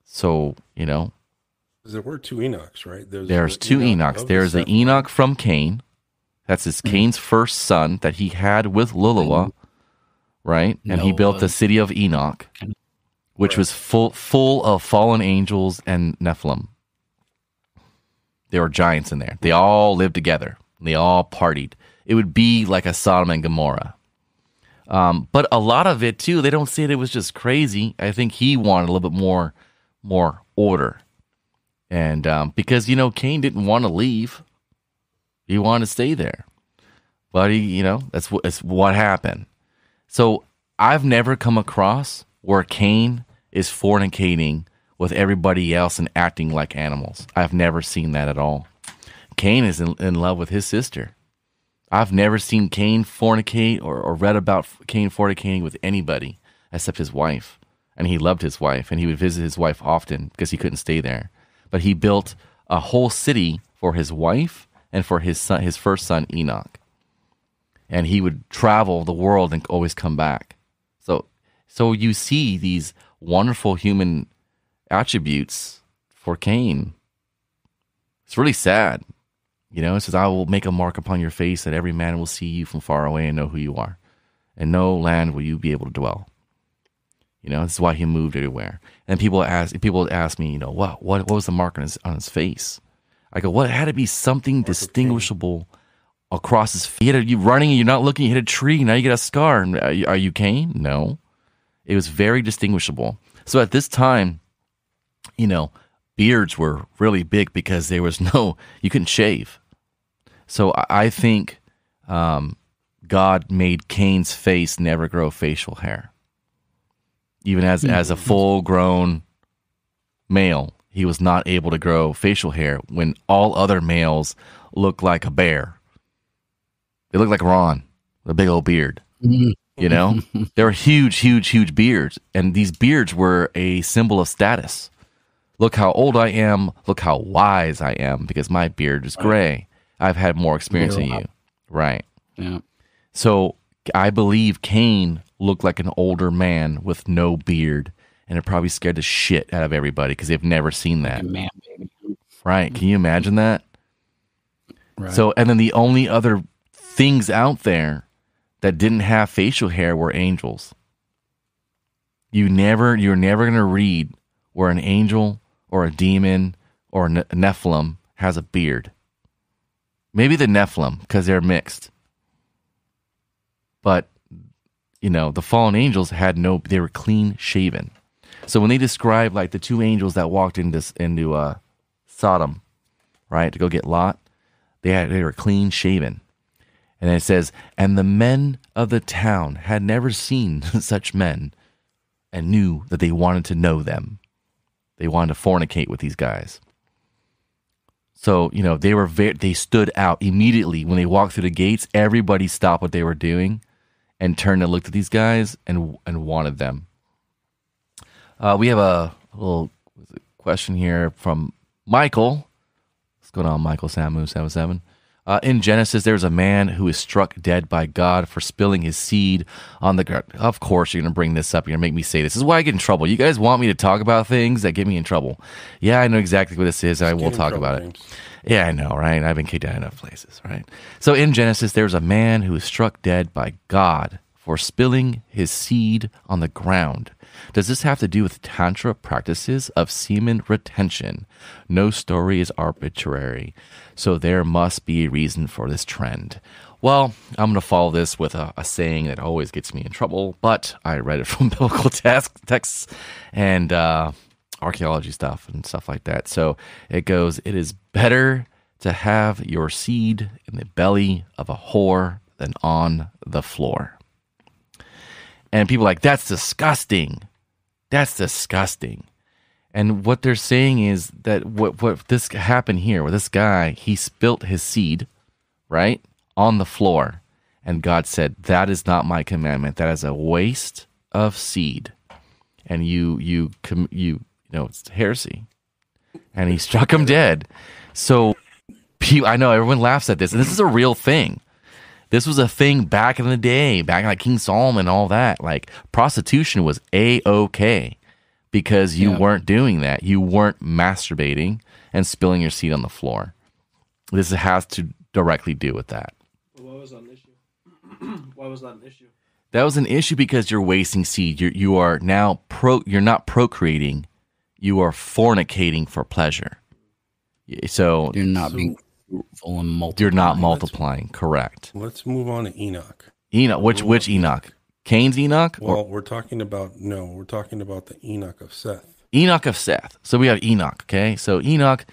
So you know. there were two Enochs, right? There's, there's the two Enoch Enochs. of There's the Seth Enoch from Cain. That's his Cain's first son that he had with Lulawa, right? And he built the city of Enoch, which was full full of fallen angels and Nephilim. There were giants in there. They all lived together. They all partied. It would be like a Sodom and Gomorrah. Um, but a lot of it too, they don't say that it was just crazy. I think he wanted a little bit more, more order, and um, because you know Cain didn't want to leave, he wanted to stay there. But he, you know, that's what that's what happened. So I've never come across where Cain is fornicating with everybody else and acting like animals. I've never seen that at all. Cain is in, in love with his sister. I've never seen Cain fornicate or, or read about Cain fornicating with anybody except his wife. And he loved his wife and he would visit his wife often because he couldn't stay there. But he built a whole city for his wife and for his son, his first son Enoch. And he would travel the world and always come back. So, so you see these wonderful human attributes for Cain. It's really sad. You know, it says, I will make a mark upon your face that every man will see you from far away and know who you are. And no land will you be able to dwell. You know, this is why he moved everywhere. And people ask people ask me, you know, what what what was the mark on his on his face? I go, well, it had to be something distinguishable across his feet. You running and you're not looking, you hit a tree, now you get a scar. Are you, are you Cain? No. It was very distinguishable. So at this time, you know, beards were really big because there was no, you couldn't shave. So I, I think um, God made Cain's face never grow facial hair. Even as, as a full grown male, he was not able to grow facial hair when all other males look like a bear. They look like Ron, with a big old beard. You know, they were huge, huge, huge beards, and these beards were a symbol of status. Look how old I am. Look how wise I am because my beard is gray. I've had more experience than you. Right. Yeah. So I believe Cain looked like an older man with no beard, and it probably scared the shit out of everybody because they've never seen that. Man, baby. Right? Can you imagine that? Right. So, and then the only other things out there that didn't have facial hair were angels. You never, you're never going to read where an angel or a demon or a Ne- Nephilim has a beard. Maybe the Nephilim because they're mixed. But, you know, the fallen angels had no, they were clean shaven. So when they describe like the two angels that walked into, into uh, Sodom, right, to go get Lot, they had they were clean shaven. And it says, and the men of the town had never seen such men and knew that they wanted to know them. They wanted to fornicate with these guys. So, you know, they were very, they stood out immediately when they walked through the gates. Everybody stopped what they were doing and turned and looked at these guys and and wanted them. Uh, we have a little question here from Michael. What's going on, Michael Samu seven seven? Uh, in Genesis, there's a man who is struck dead by God for spilling his seed on the ground. Of course, you're going to bring this up. You're going to make me say this. This is why I get in trouble. You guys want me to talk about things that get me in trouble. Yeah, I know exactly what this is. and I will talk trouble, about it. Yeah, I know, right? I've been kicked out enough places, right? So in Genesis, there's a man who is struck dead by God for spilling his seed on the ground. Does this have to do with Tantra practices of semen retention? No story is arbitrary, so there must be a reason for this trend. Well, I'm going to follow this with a, a saying that always gets me in trouble, but I read it from biblical text, texts and uh, archaeology stuff and stuff like that. So it goes, It is better to have your seed in the belly of a whore than on the floor. And people like, that's disgusting. That's disgusting. And what they're saying is that what what this happened here with this guy, he spilt his seed, right, on the floor. And God said, That is not my commandment. That is a waste of seed. And you you you you know it's heresy. And he struck him dead. So I know everyone laughs at this, and this is a real thing. This was a thing back in the day, back in like King Solomon and all that. Like prostitution was a okay because you Yeah. weren't doing that. You weren't masturbating and spilling your seed on the floor. This has to directly do with that. Why was that an issue? Why was that an issue? That was an issue because you're wasting seed. You're, you are now pro. You're not procreating. You are fornicating for pleasure. So You're not being fruitful and multiple. you're not multiplying. Correct. Let's move on to Enoch. Enoch. Which which Enoch? Cain's Enoch or Well, we're talking about no, we're talking about the Enoch of Seth. Enoch of Seth. So we have Enoch, okay? So Enoch,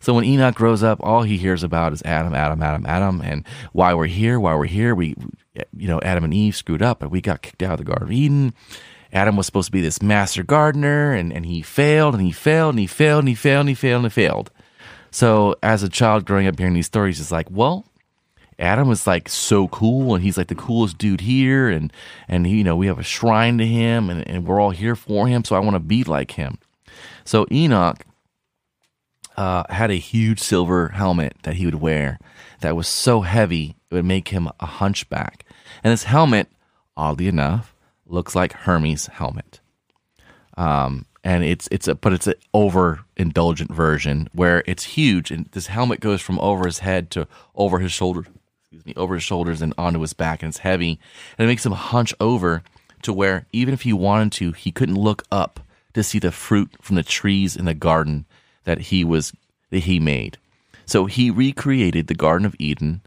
so when Enoch grows up, all he hears about is Adam, Adam, Adam, Adam, and why we're here, why we're here. We, you know, Adam and Eve screwed up, and we got kicked out of the Garden of Eden. Adam was supposed to be this master gardener, and, and he failed, and he failed, and he failed, and he failed, and he failed, and he failed. So as a child growing up hearing these stories, it's like, well, Adam was like so cool and he's like the coolest dude here and and he, you know we have a shrine to him and, and we're all here for him so I want to be like him. So Enoch uh, had a huge silver helmet that he would wear that was so heavy it would make him a hunchback. And this helmet, oddly enough, looks like Hermes' helmet. Um, and it's it's a but it's an overindulgent version where it's huge and this helmet goes from over his head to over his shoulder excuse me over his shoulders and onto his back and it's heavy and it makes him hunch over to where even if he wanted to he couldn't look up to see the fruit from the trees in the garden that he was that he made so he recreated the garden of eden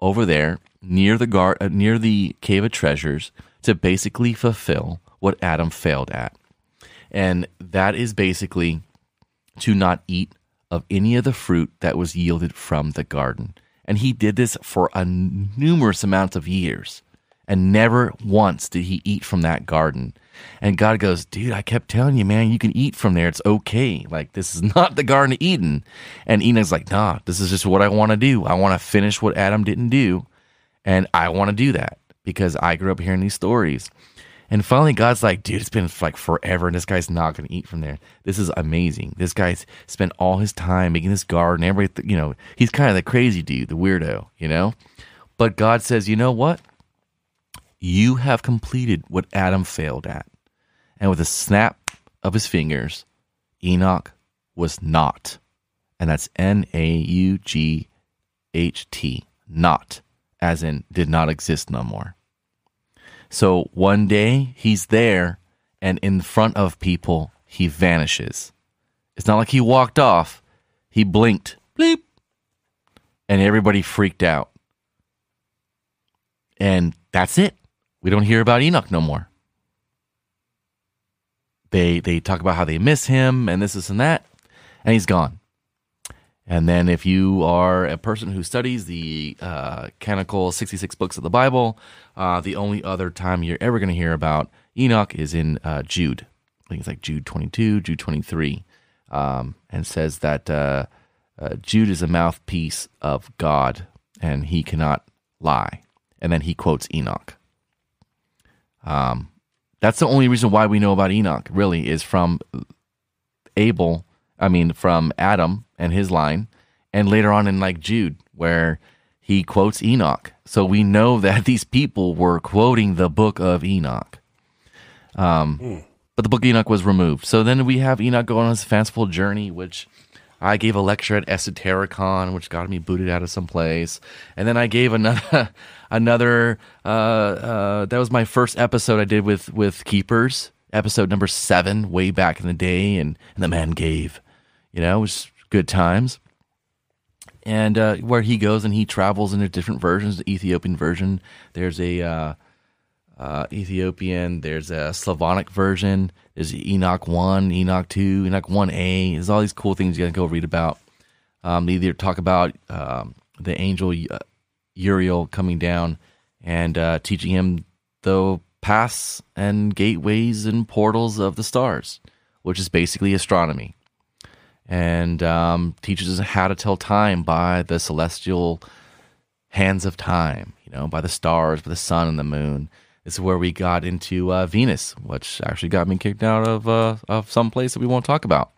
over there near the gar- uh, near the cave of treasures to basically fulfill what adam failed at and that is basically to not eat of any of the fruit that was yielded from the garden. And he did this for a numerous amount of years. And never once did he eat from that garden. And God goes, dude, I kept telling you, man, you can eat from there. It's okay. Like, this is not the Garden of Eden. And Enoch's like, nah, this is just what I want to do. I want to finish what Adam didn't do. And I want to do that because I grew up hearing these stories. And finally, God's like, dude, it's been like forever, and this guy's not going to eat from there. This is amazing. This guy's spent all his time making this garden. Everybody, you know, he's kind of the crazy dude, the weirdo, you know? But God says, you know what? You have completed what Adam failed at. And with a snap of his fingers, Enoch was not. And that's N A U G H T, not, as in did not exist no more. So one day he's there, and in front of people, he vanishes. It's not like he walked off, he blinked, bleep, and everybody freaked out. And that's it. We don't hear about Enoch no more. They they talk about how they miss him and this, this, and that, and he's gone. And then, if you are a person who studies the uh, canonical 66 books of the Bible, uh, the only other time you're ever going to hear about Enoch is in uh, Jude. I think it's like Jude 22, Jude 23, um, and says that uh, uh, Jude is a mouthpiece of God and he cannot lie. And then he quotes Enoch. Um, that's the only reason why we know about Enoch, really, is from Abel, I mean, from Adam and his line, and later on in like Jude, where he quotes Enoch. So we know that these people were quoting the book of Enoch. Um, But the book of Enoch was removed. So then we have Enoch going on his fanciful journey, which I gave a lecture at Esotericon, which got me booted out of some place. And then I gave another, another. Uh, uh, that was my first episode I did with with keepers, episode number seven, way back in the day, and and the man gave, you know, it was good times. And uh, where he goes and he travels into different versions, the Ethiopian version. There's a uh, uh, Ethiopian. There's a Slavonic version. There's Enoch one, Enoch two, Enoch one A. There's all these cool things you gotta go read about. Um, they either talk about um, the angel uh, Uriel coming down and uh, teaching him the paths and gateways and portals of the stars, which is basically astronomy, and um, teaches us how to tell time by the celestial hands of time. You know, by the stars, by the sun and the moon. This is where we got into uh, Venus, which actually got me kicked out of uh, of some place that we won't talk about.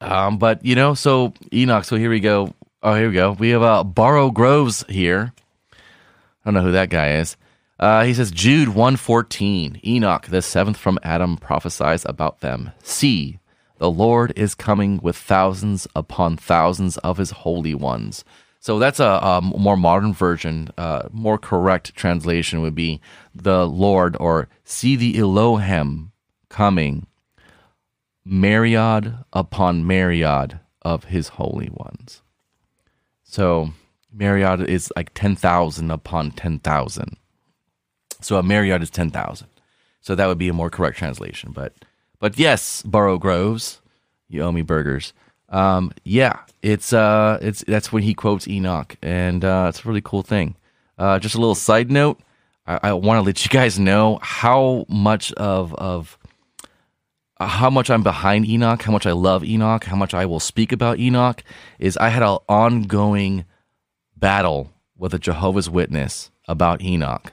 Um, but you know, so Enoch. So here we go. Oh, here we go. We have uh, Burrow Groves here. I don't know who that guy is. Uh, he says Jude one fourteen. Enoch, the seventh from Adam, prophesies about them. See, the Lord is coming with thousands upon thousands of his holy ones. So that's a, a more modern version. Uh, more correct translation would be the Lord, or see the Elohim coming, myriad upon myriad of his holy ones. So myriad is like 10,000 upon 10,000. So a myriad is 10,000. So that would be a more correct translation. But but yes, Burrow Groves, you owe me burgers. Um, yeah, it's uh, it's that's when he quotes Enoch, and uh, it's a really cool thing. Uh, just a little side note, I, I want to let you guys know how much of of how much I'm behind Enoch, how much I love Enoch, how much I will speak about Enoch. Is I had an ongoing battle with a Jehovah's Witness about Enoch,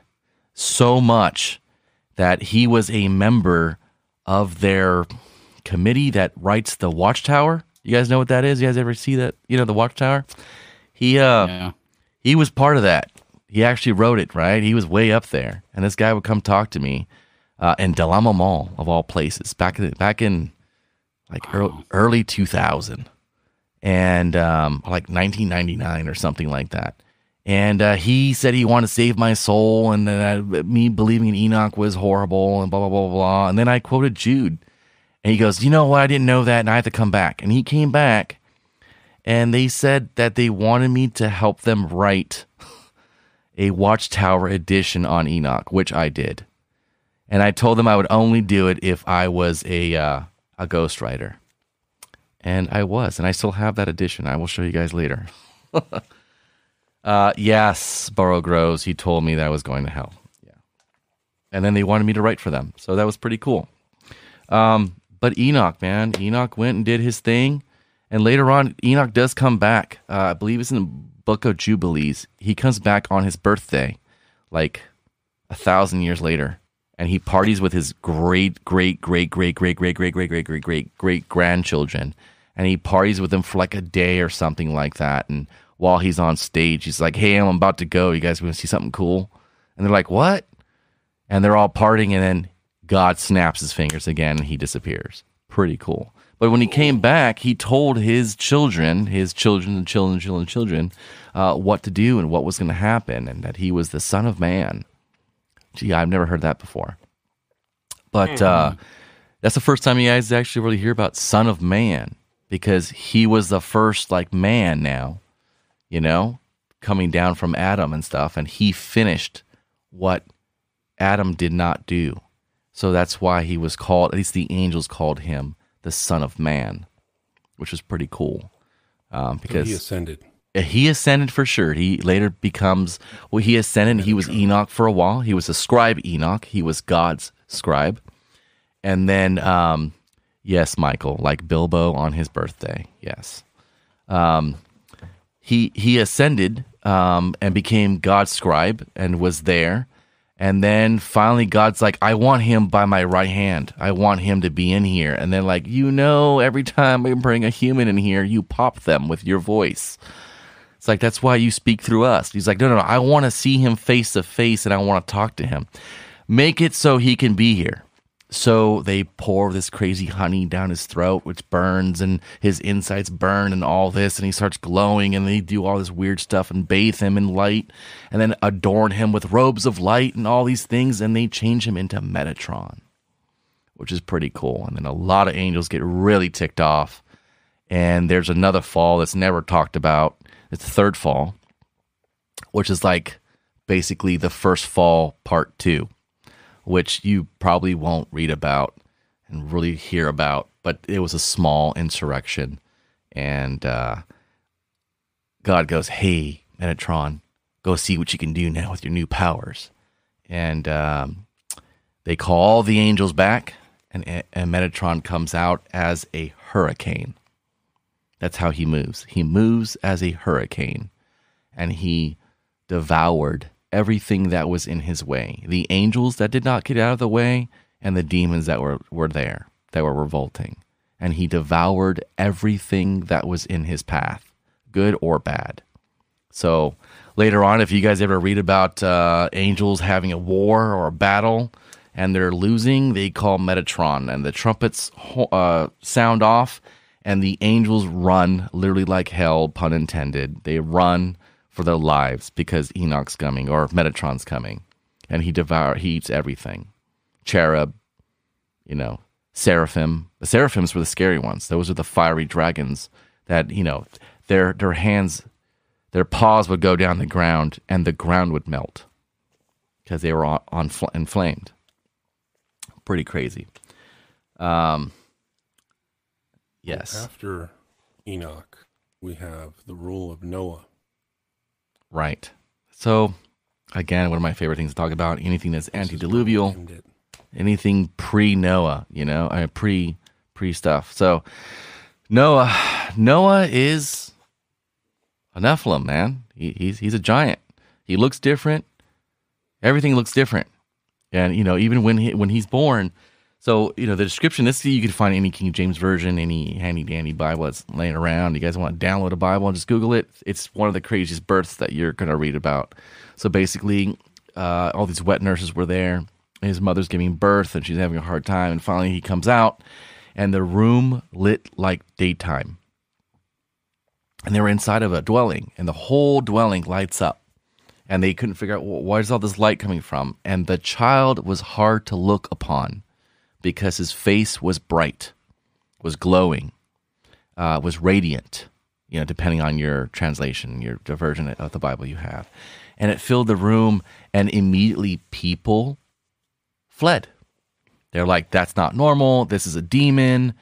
so much that he was a member of their committee that writes the Watchtower. You guys know what that is? You guys ever see that? You know the Watchtower. He uh Yeah. he was part of that. He actually wrote it, right? He was way up there, and this guy would come talk to me uh, in Del Amo Mall of all places back in back in like early, early 2000 and um, like 1999 or something like that. And uh, he said he wanted to save my soul, and that me believing in Enoch was horrible, and blah blah blah blah. And then I quoted Jude, and he goes, "You know what? I didn't know that, and I have to come back." And he came back, and they said that they wanted me to help them write a Watchtower edition on Enoch, which I did. And I told them I would only do it if I was a uh, a ghostwriter. And I was, and I still have that edition. I will show you guys later. uh, yes, Burrow Groves. He told me that I was going to hell. Yeah, and then they wanted me to write for them, so that was pretty cool. Um, but Enoch, man, Enoch went and did his thing, and later on, Enoch does come back. Uh, I believe it's in the Book of Jubilees. He comes back on his birthday, like a thousand years later, and he parties with his great, great, great, great, great, great, great, great, great, great, great, great grandchildren, and he parties with them for like a day or something like that. And while he's on stage, he's like, "Hey, I'm about to go. You guys want to see something cool?" And they're like, "What?" And they're all partying, and then God snaps his fingers again, and he disappears. Pretty cool. But when he came back, he told his children, his children and children, children, children, uh, what to do and what was going to happen, and that he was the Son of Man. Gee, I've never heard that before. But uh, that's the first time you guys actually really hear about Son of Man because he was the first like man now, you know, coming down from Adam and stuff, and he finished what Adam did not do. So that's why he was called, at least the angels called him the Son of Man, which was pretty cool. Um, because he ascended. he ascended for sure. He later becomes well. He ascended. He was Enoch for a while. He was a scribe Enoch. He was God's scribe, and then um, yes, Michael, like Bilbo on his birthday. Yes, um, he he ascended um, and became God's scribe and was there. And then finally, God's like, I want him by my right hand. I want him to be in here. And then, like, you know, every time we bring a human in here, you pop them with your voice. It's like, that's why you speak through us. He's like, no, no, no. I want to see him face to face and I want to talk to him. Make it so he can be here. So they pour this crazy honey down his throat, which burns, and his insides burn, and all this, and he starts glowing, and they do all this weird stuff and bathe him in light, and then adorn him with robes of light and all these things, and they change him into Metatron, which is pretty cool. And then a lot of angels get really ticked off, and there's another fall that's never talked about. It's the third fall, which is like basically the first fall part two which you probably won't read about and really hear about, but it was a small insurrection. And uh, God goes, Hey, Metatron, go see what you can do now with your new powers. And um, they call all the angels back, and, and Metatron comes out as a hurricane. That's how he moves. He moves as a hurricane, and he devoured everything that was in his way. The angels that did not get out of the way, and the demons that were, were there, that were revolting. And he devoured everything that was in his path, good or bad. So later on, if you guys ever read about uh, angels having a war or a battle and they're losing, they call Metatron, and the trumpets uh, sound off, and the angels run literally like hell, pun intended. They run for their lives because Enoch's coming or Metatron's coming, and he devour he eats everything. Cherub, you know, seraphim. The seraphims were the scary ones. Those are the fiery dragons that you know their their hands, their paws would go down the ground and the ground would melt because they were on, on fl- inflamed. Pretty crazy. Um. Yes. After Enoch, we have the rule of Noah. Right. So, again, one of my favorite things to talk about anything that's antediluvial, anything pre Noah, you know, I mean, pre pre stuff. So, Noah, Noah is a Nephilim, man. He, he's he's a giant. He looks different. Everything looks different, and you know, even when he when he's born, So, you know, the description, this you can find any King James Version, any handy dandy Bible that's laying around. You guys want to download a Bible and just Google it. It's one of the craziest births that you're going to read about. So basically, uh, all these wet nurses were there. His mother's giving birth and she's having a hard time. And finally, he comes out and the room lit like daytime. And they were inside of a dwelling and the whole dwelling lights up. And they couldn't figure out well, where's all this light coming from. And the child was hard to look upon because his face was bright, was glowing, uh, was radiant, you know, depending on your translation, your version of the Bible you have. And it filled the room, and immediately people fled. They're like, that's not normal. This is a demon.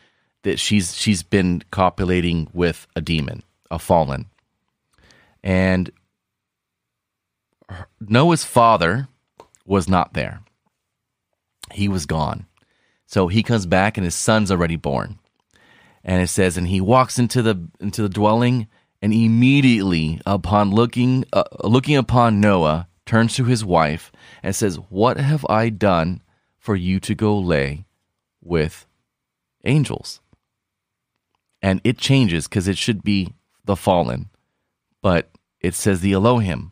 That she's she's been copulating with a demon, a fallen. And Noah's father was not there. He was gone. So he comes back and his son's already born. And it says, and he walks into the into the dwelling, and immediately upon looking uh, looking upon Noah, turns to his wife and says, "What have I done for you to go lay with angels?" And it changes because it should be the fallen, but it says the Elohim,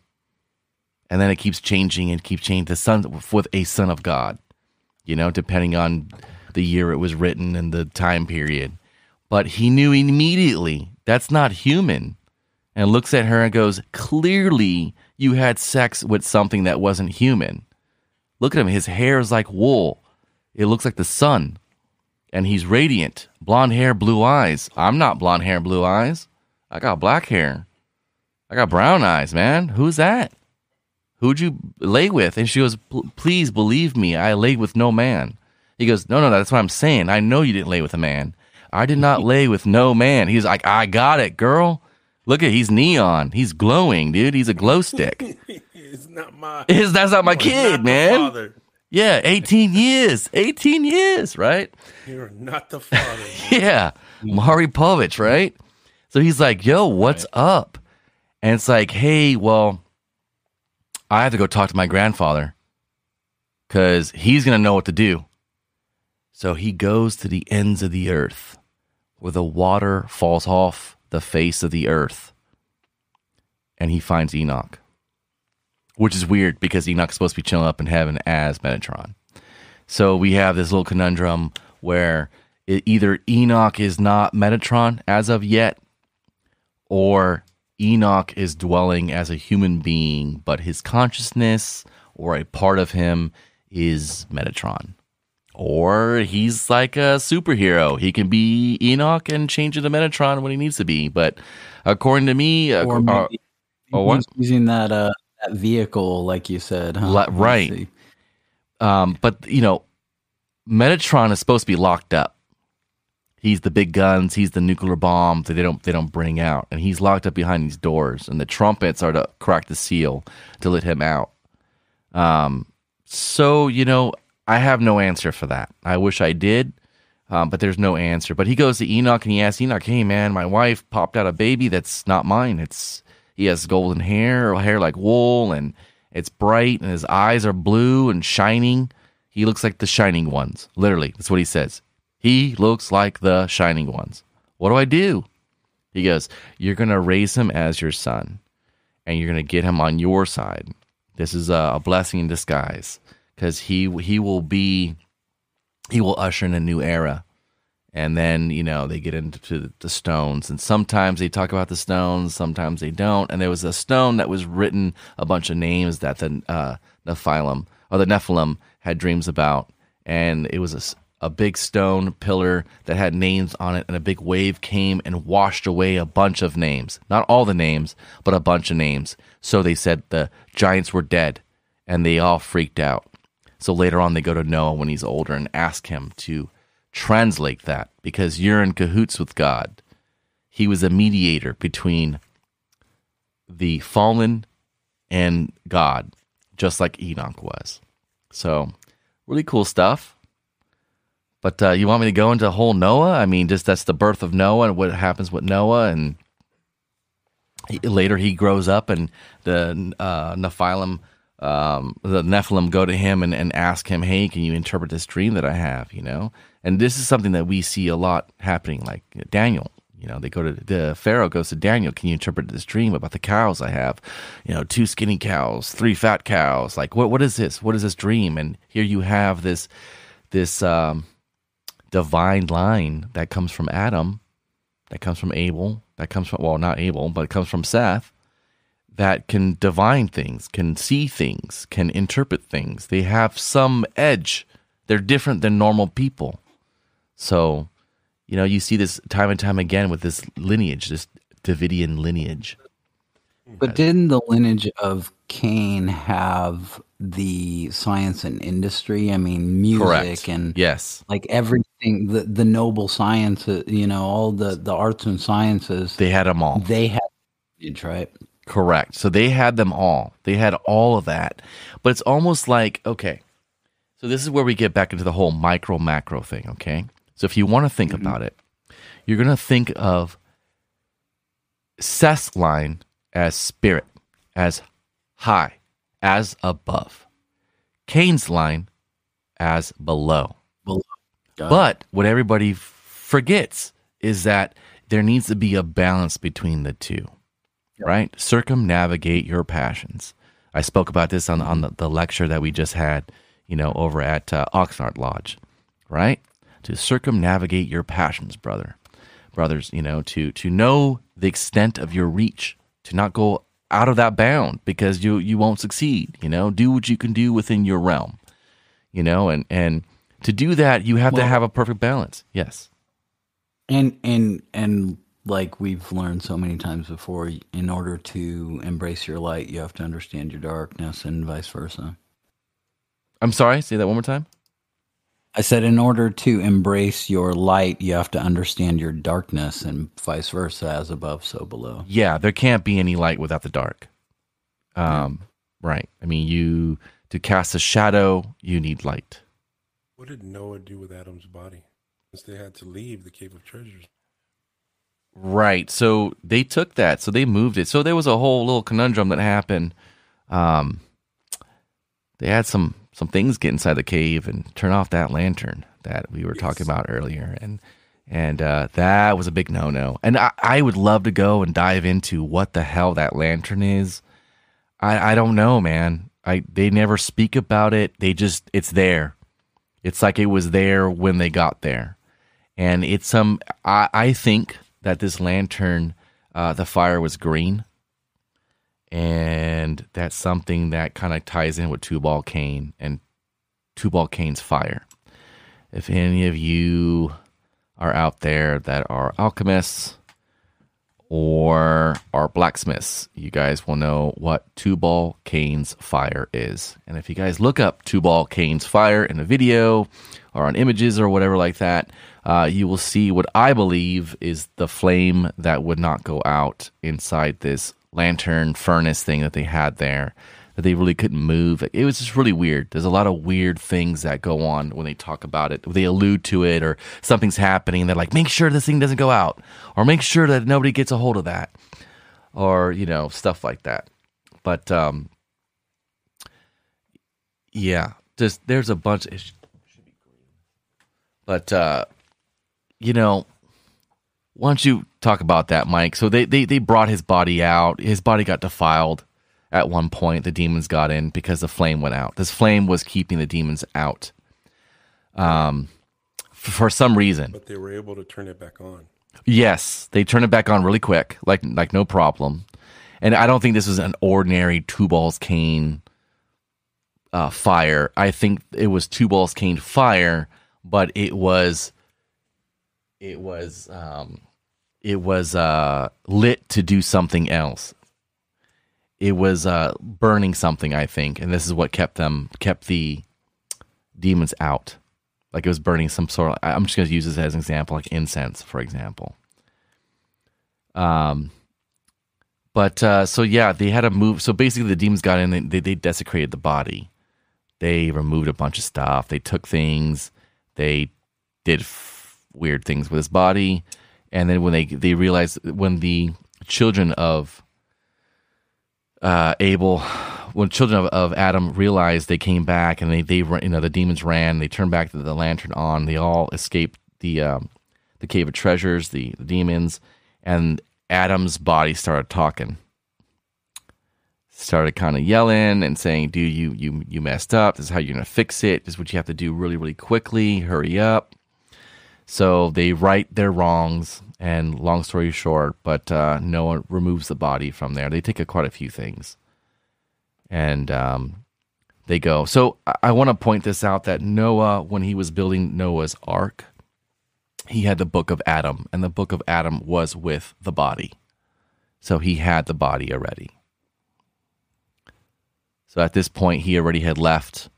and then it keeps changing and keeps changing the son with a son of God you know, depending on the year it was written and the time period. But he knew immediately that's not human and looks at her and goes, Clearly, you had sex with something that wasn't human. Look at him. His hair is like wool, it looks like the sun. And he's radiant. Blonde hair, blue eyes. I'm not blonde hair, blue eyes. I got black hair. I got brown eyes, man. Who's that? Who'd you lay with? And she goes, Please believe me, I lay with no man. He goes, No, no, that's what I'm saying. I know you didn't lay with a man. I did not lay with no man. He's like, I got it, girl. Look at he's neon. He's glowing, dude. He's a glow stick. it's not my. It's, that's not my kid, not man. father. Yeah, 18 years. 18 years, right? You're not the father. Yeah. Maury Povich, right? So he's like, yo, what's up? And it's like, hey, well, I have to go talk to my grandfather because he's going to know what to do. So he goes to the ends of the earth where the water falls off the face of the earth and he finds Enoch, which is weird because Enoch's supposed to be chilling up in heaven as Metatron. So we have this little conundrum where it, either Enoch is not Metatron as of yet, or Enoch is dwelling as a human being, but his consciousness or a part of him is Metatron. Or he's like a superhero. He can be Enoch and change into Metatron when he needs to be. But according to me, Or uh, using that uh, that vehicle, like you said, huh? Right. Um, but you know, Metatron is supposed to be locked up. He's the big guns. He's the nuclear bomb that they don't they don't bring out, and he's locked up behind these doors. And the trumpets are to crack the seal to let him out. Um, so you know, I have no answer for that. I wish I did, um, but there's no answer. But he goes to Enoch and he asks Enoch, "Hey man, my wife popped out a baby that's not mine. It's he has golden hair, hair like wool, and it's bright, and his eyes are blue and shining. He looks like the shining ones. Literally, that's what he says. He looks like the shining ones. What do I do? He goes, You're going to raise him as your son, and you're going to get him on your side. This is a, a blessing in disguise because he, he will be, he will usher in a new era. And then, you know, they get into the stones. And sometimes they talk about the stones, sometimes they don't. And there was a stone that was written a bunch of names that the uh, Nephilim or the Nephilim had dreams about. And it was a, big stone pillar that had names on it. And a big wave came and washed away a bunch of names. Not all the names, but a bunch of names. So they said the giants were dead and they all freaked out. So later on, they go to Noah when he's older and ask him to translate that because you're in cahoots with God. He was a mediator between the fallen and God, just like Enoch was. So, really cool stuff. But uh, you want me to go into whole Noah? I mean, just that's the birth of Noah and what happens with Noah, and he, later he grows up, and the uh, Nephilim um, the Nephilim go to him and, and ask him, "Hey, can you interpret this dream that I have?" You know, and this is something that we see a lot happening. Like Daniel, you know, they go to the Pharaoh goes to Daniel, "Can you interpret this dream about the cows I have? You know, two skinny cows, three fat cows. Like, what what is this? What is this dream?" And here you have this this um, divine line that comes from Adam, that comes from Abel, that comes from well, not Abel, but it comes from Seth that can divine things, can see things, can interpret things. They have some edge. They're different than normal people. So, you know, you see this time and time again with this lineage, this Davidian lineage. But didn't the lineage of Cain have the science and industry? I mean, music Correct. and Yes. like everything, the, the noble sciences, uh, you know, all the, the arts and sciences, They had them all. they had right? Correct. So they had them all. They had all of that. But it's almost like, okay, so this is where we get back into the whole micro macro thing, okay? So if you want to think mm-hmm. about it, you're going to think of Seth's line as spirit, as high, as above. Cain's line as below. Below. But what everybody forgets is that there needs to be a balance between the two, right? Circumnavigate your passions. I spoke about this on on the, the lecture that we just had, you know, over at uh, Oxnard Lodge, right? To circumnavigate your passions, brother, brothers, you know, to to know the extent of your reach, to not go out of that bound because you you won't succeed. You know, do what you can do within your realm you know and and to do that you have to have a perfect balance yes And and and like we've learned so many times before, in order to embrace your light, you have to understand your darkness, and vice versa. i'm sorry say that one more time I said, in order to embrace your light, you have to understand your darkness, and vice versa, as above, so below. yeah there can't be any light without the dark um right i mean you to cast a shadow you need light What did Noah do with Adam's body? Since they had to leave the cave of treasures. Right. So they took that. So they moved it. So there was a whole little conundrum that happened. Um, they had some some things get inside the cave and turn off that lantern that we were talking about earlier, and and uh, that was a big no no. And I, I would love to go and dive into what the hell that lantern is. I I don't know, man. I they never speak about it. They just it's there. It's like it was there when they got there and it's some I, I think that this lantern uh, the fire was green and that's something that kind of ties in with Tubal Cain and Tubal Cain's fire if any of you are out there that are alchemists or are blacksmiths, you guys will know what Tubal Cain's fire is. And if you guys look up Tubal Cain's fire in a video or on images or whatever like that, uh, you will see what I believe is the flame that would not go out inside this lantern furnace thing that they had there that they really couldn't move. It was just really weird. There's a lot of weird things that go on when they talk about it. They allude to it or something's happening they're like, make sure this thing doesn't go out or make sure that nobody gets a hold of that or, you know, stuff like that. But, um, yeah, just there's a bunch. Green. But, uh, you know, why don't you talk about that, Mike? So they, they, they brought his body out. His body got defiled at one point. The demons got in because the flame went out. This flame was keeping the demons out. Um, f- for some reason. But they were able to turn it back on. Yes, they turned it back on really quick, like like no problem. And I don't think this was an ordinary Tubal Cain uh, fire. I think it was Tubal Cain fire, but it was it was um, it was uh, lit to do something else. It was uh, burning something, I think, and this is what kept them kept the demons out. Like it was burning some sort of. I'm just going to use this as an example, like incense, for example. Um, but uh, so yeah, they had to move. So basically, the demons got in. They they desecrated the body. They removed a bunch of stuff. They took things. They did f- weird things with his body. And then when they they realized when the children of uh, Abel when children of, of Adam realized they came back and they they you know the demons ran, they turned back the, the lantern on, they all escaped the um, the cave of treasures, the, the demons, and Adam's body started talking. Started kind of yelling and saying, "Dude, you you you messed up. This is how you're gonna fix it. This is what you have to do really really quickly. Hurry up." So they right their wrongs, and long story short, but uh, Noah removes the body from there. They take a, quite a few things, and um, they go. So I, I want to point this out that Noah, when he was building Noah's ark, he had the book of Adam, and the book of Adam was with the body. So he had the body already. So at this point, he already had left,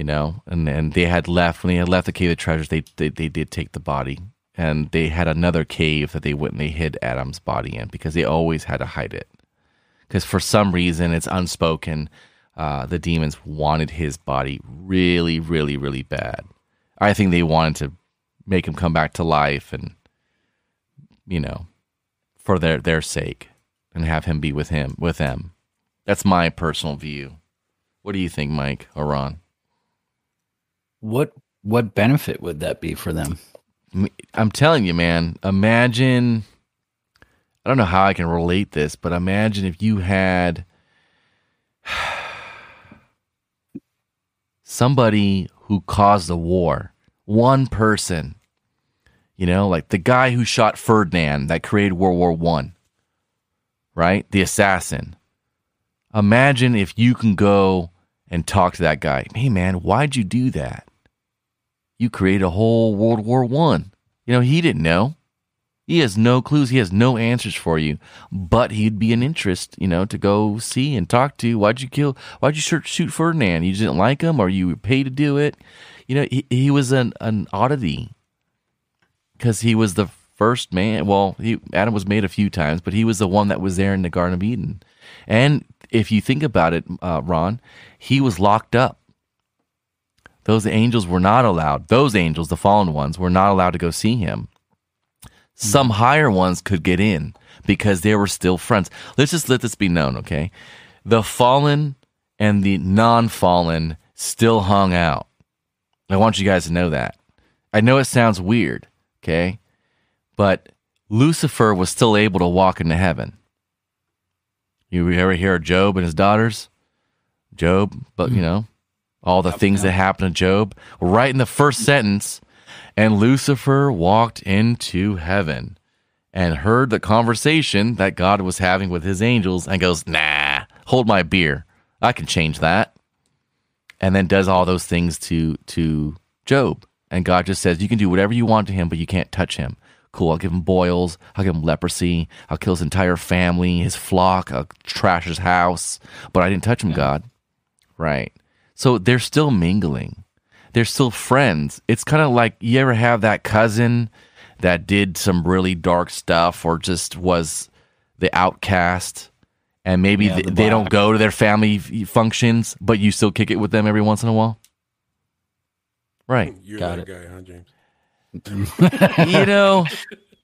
you know, and, and they had left. When they had left the cave of treasures, they, they, they did take the body. And they had another cave that they went and they hid Adam's body in because they always had to hide it. Because for some reason, it's unspoken. Uh, the demons wanted his body really, really, really bad. I think they wanted to make him come back to life and you know for their their sake and have him be with him with them that's my personal view what do you think mike or ron What what benefit would that be for them? i'm telling you man imagine i don't know how i can relate this but imagine if you had somebody who caused a war one person you know like the guy who shot ferdinand that created world war one right? The assassin. Imagine if you can go and talk to that guy. Hey man why'd you do that you created a whole world war one. You know he didn't know. He has no clues. He has no answers for you. But he'd be an interest you know to go see and talk to. Why'd you kill why'd you shoot shoot ferdinand? You didn't like him? Or you were paid to do it? You know he, he was an, an oddity. Because he was the first man well he, adam was made a few times but he was the one that was there in the garden of eden. And if you think about it uh, ron he was locked up those angels were not allowed those angels the fallen ones were not allowed to go see him. Some hmm. higher ones could get in because they were still friends. Let's just let this be known okay? The fallen and the non-fallen still hung out. I want you guys to know that. I know it sounds weird okay? But lucifer was still able to walk into heaven. You ever hear of job and his daughters? Job but you hmm. know all the things that happened to job right in the first sentence and lucifer walked into heaven and heard the conversation that god was having with his angels and goes nah hold my beer. I can change that. And then does all those things to to job. And god just says you can do whatever you want to him but you can't touch him. Cool i'll give him boils i'll give him leprosy i'll kill his entire family his flock i'll trash his house. But i didn't touch him god. Right so they're still mingling. They're still friends. It's kind of like you ever have that cousin that did some really dark stuff or just was the outcast? And maybe Yeah, th- the they don't go to their family f- functions but you still kick it with them every once in a while? Right. You're Got that it. guy, huh, James? you know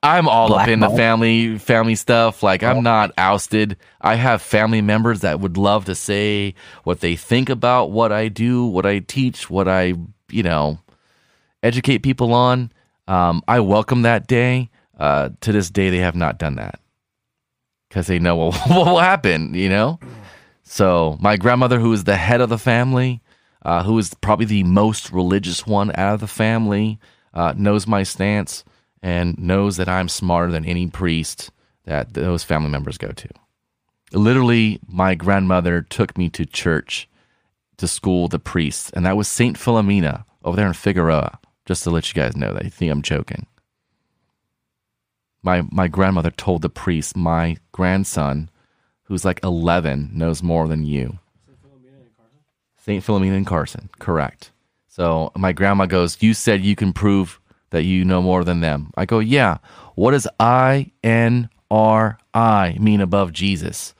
i'm all up in the family family stuff. Like i'm not ousted. I have family members that would love to say what they think about what i do what i teach what i you know educate people on. Um, i welcome that day. Uh, to this day they have not done that. Because they know what, what will happen you know? So my grandmother who is the head of the family uh, who is probably the most religious one out of the family uh, knows my stance and knows that i'm smarter than any priest that those family members go to literally my grandmother took me to church to school the priests and that was saint philomena over there in figueroa just to let you guys know that you think i'm joking my my grandmother told the priest my grandson who's like 11 knows more than you? St. Philomena and Carson, correct. So my grandma goes, You said you can prove that you know more than them. I go, Yeah. What does I N R I mean above Jesus?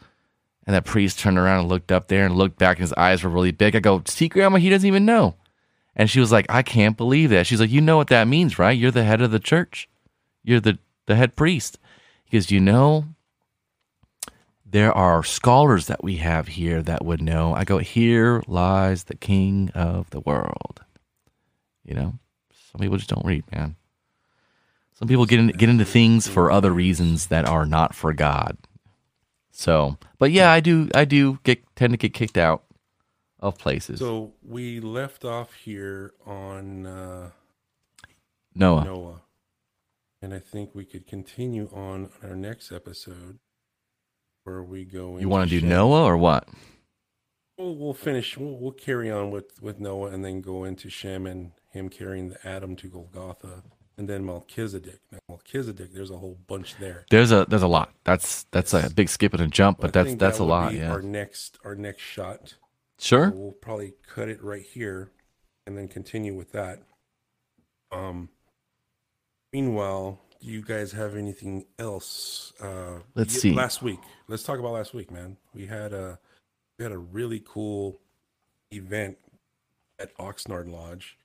And that priest turned around and looked up there and looked back, and his eyes were really big. I go, See, grandma, he doesn't even know. And she was like, I can't believe that. She's like, You know what that means, right? You're the head of the church, you're the, the head priest. He goes, You know, there are scholars that we have here that would know. I go, here lies the king of the world. You know, some people just don't read, man. Some people get in, get into things for other reasons that are not for God. So, but yeah, I do I do get tend to get kicked out of places. So we left off here on uh, Noah. Noah, and I think we could continue on our next episode where we go. You want to do Shem. Noah or what? We'll, we'll finish. We'll, we'll carry on with with Noah, and then go into Shem and him carrying the Adam to Golgotha, and then Melchizedek. Now Melchizedek, there's a whole bunch there. There's a there's a lot. That's that's a big skip and a jump, but I that's that's that a lot. Yeah. Our next our next shot. Sure. So we'll probably cut it right here and then continue with that. Um meanwhile, do you guys have anything else? Uh Let's see. Last week. Let's talk about last week, man. We had a we had a really cool event at Oxnard Lodge.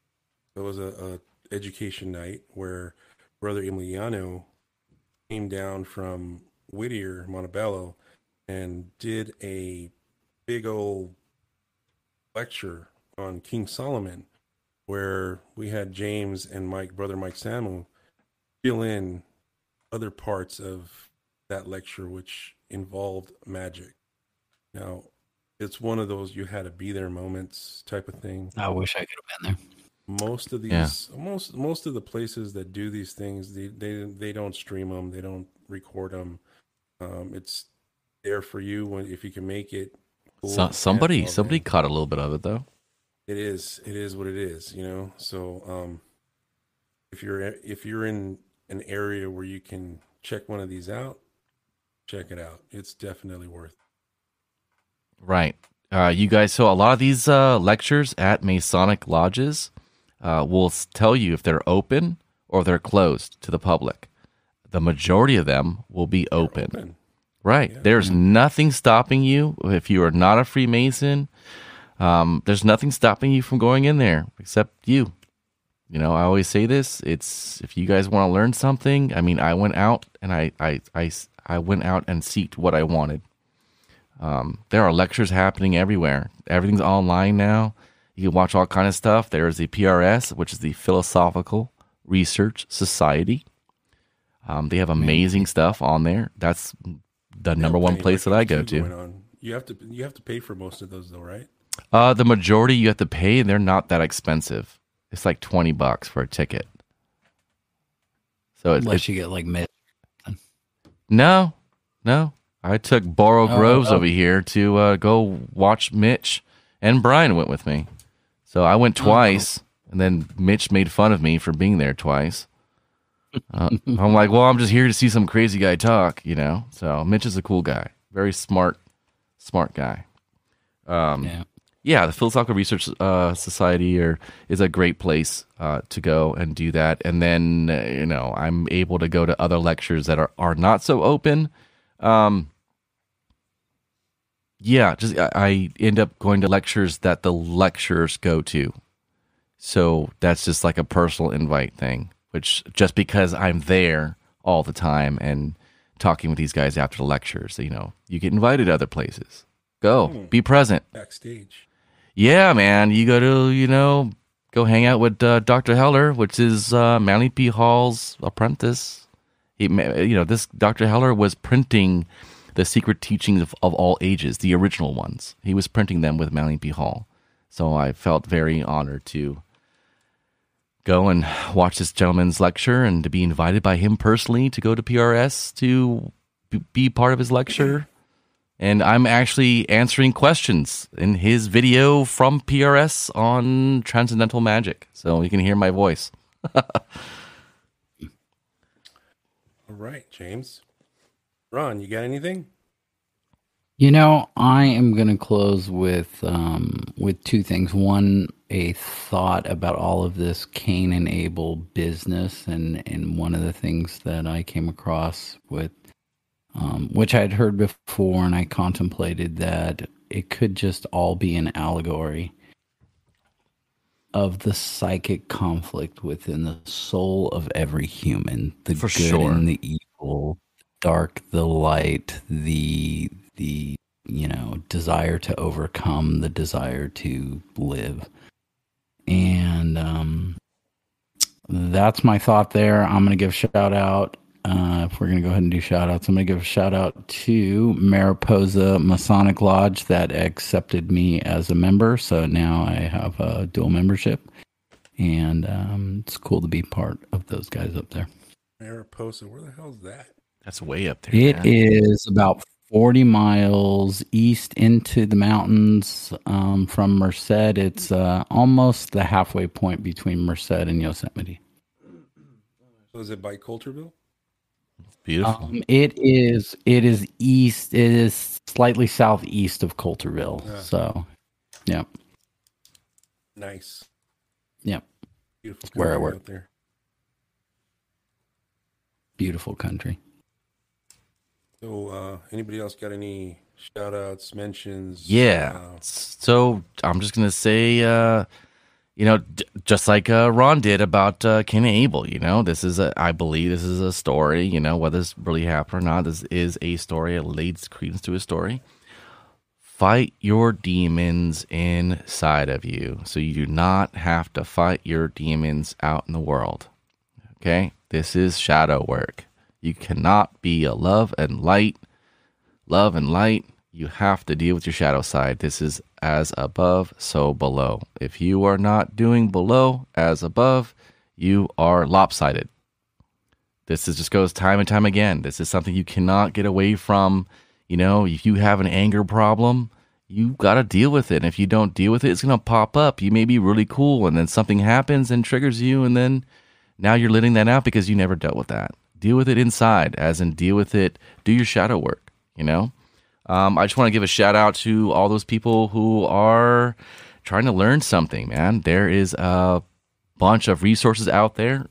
It was a, a education night where Brother Emiliano came down from Whittier, Montebello, and did a big old lecture on King Solomon, where we had James and Mike, brother Mike Samu, fill in other parts of that lecture, which involved magic. Now, it's one of those you had to be there moments type of thing. I wish I could have been there. Most of Yeah. these, most most of the places that do these things, they they they don't stream them, they don't record them. Um, it's there for you when if you can make it. cool, So, somebody somebody caught a little bit of it though. it is it is what it is you know so um if you're if you're in an area where you can check one of these out check it out it's definitely worth it. Right. Uh, you guys, so a lot of these uh, lectures at Masonic lodges uh, will tell you if they're open or they're closed to the public. The majority of them will be open. Open. Right. Yeah. There's nothing stopping you if you are not a Freemason. Um, there's nothing stopping you from going in there except you. You know, I always say this. It's if you guys want to learn something. I mean, I went out and I I I, I went out and seeked what I wanted. Um, there are lectures happening everywhere. Everything's online now. You can watch all kind of stuff. There is the PRS, which is the Philosophical Research Society. Um, they have amazing stuff on there. That's the number one place that I go to. on. you have to you have to pay for most of those though right Uh, the majority you have to pay, and they're not that expensive. It's like twenty bucks for a ticket. So it, Unless it, you get like mid. no, no. I took Burrow Oh, Groves oh. over here to uh, go watch Mitch, and Brian went with me. So I went Oh. twice, and then Mitch made fun of me for being there twice. Uh, I'm like, well, I'm just here to see some crazy guy talk, you know. So Mitch is a cool guy, very smart, smart guy. Um, Yeah. yeah, the Philosophical Research uh, Society or, is a great place uh, to go and do that. And then, uh, you know, I'm able to go to other lectures that are, are not so open. Um, yeah, just I, I end up going to lectures that the lecturers go to. So that's just like a personal invite thing, which just because I'm there all the time and talking with these guys after the lectures, you know, you get invited to other places. Go, be present. backstage Yeah, man. You go to, you know, go hang out with uh, Dr. Heller, which is uh, Manly P. Hall's apprentice. He, you know, this Dr. Heller was printing the secret teachings of, of all ages, the original ones. He was printing them with Manly P. Hall. So I felt very honored to go and watch this gentleman's lecture and to be invited by him personally to go to PRS to be part of his lecture and I'm actually answering questions in his video from PRS on transcendental magic. So you can hear my voice. all right james ron you got anything You know, I am going to close with um, with two things. One, a thought about all of this Cain and Abel business, and and one of the things that I came across with, um, which I had heard before, and I contemplated that it could just all be an allegory of the psychic conflict within the soul of every human, the For good sure. and the evil, dark, the light, the the you know desire to overcome, the desire to live, and um, that's my thought there. I'm to give shout out. Uh, if we're to go ahead and do shout outs, I'm to give a shout out to Mariposa Masonic Lodge that accepted me as a member. So now I have a dual membership. And um, it's cool to be part of those guys up there. Mariposa, where the hell's that? That's way up there. It man. is about 40 miles east into the mountains um, from Merced. It's uh, almost the halfway point between Merced and Yosemite. So is it by Coulterville? beautiful. Um, it is. It is east. It is slightly southeast of Coulterville. Yeah. So, yeah, Nice. yeah, Beautiful. Where I country work. out there. beautiful country. So, uh, anybody else got any shout outs, mentions? Yeah. Uh, So I'm just gonna say, uh, you know, d- just like uh, Ron did about uh, Cain and Abel. You know, this is a, I believe this is a story. You know, whether it's really happened or not, this is a story. It leads credence to a story. Fight your demons inside of you, so you do not have to fight your demons out in the world. Okay, this is shadow work. You cannot be a love and light love and light, you have to deal with your shadow side. This is as above, so below. If you are not doing below as above, you are lopsided. This is just goes time and time again. This is something you cannot get away from. You know, if you have an anger problem, you got to deal with it. And if you don't deal with it, it's going to pop up. You may be really cool, and then something happens and triggers you, and then now you're letting that out because you never dealt with that. Deal with it inside, as in deal with it, do your shadow work, you know? Um, I just want to give a shout out to all those people who are trying to learn something, man. There is a bunch of resources out there.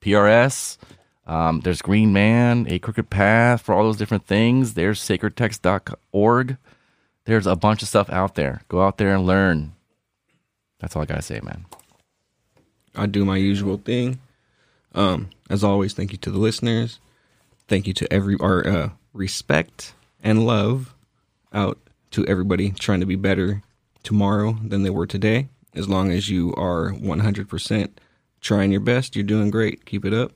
PRS, um, there's Green Man, A Crooked Path for all those different things. There's sacredtext.org. There's a bunch of stuff out there. Go out there and learn. That's all I got to say, man. I do my usual thing. Um, as always, thank you to the listeners. Thank you to every our uh, respect and love out to everybody trying to be better tomorrow than they were today. As long as you are 100% trying your best, you're doing great. Keep it up.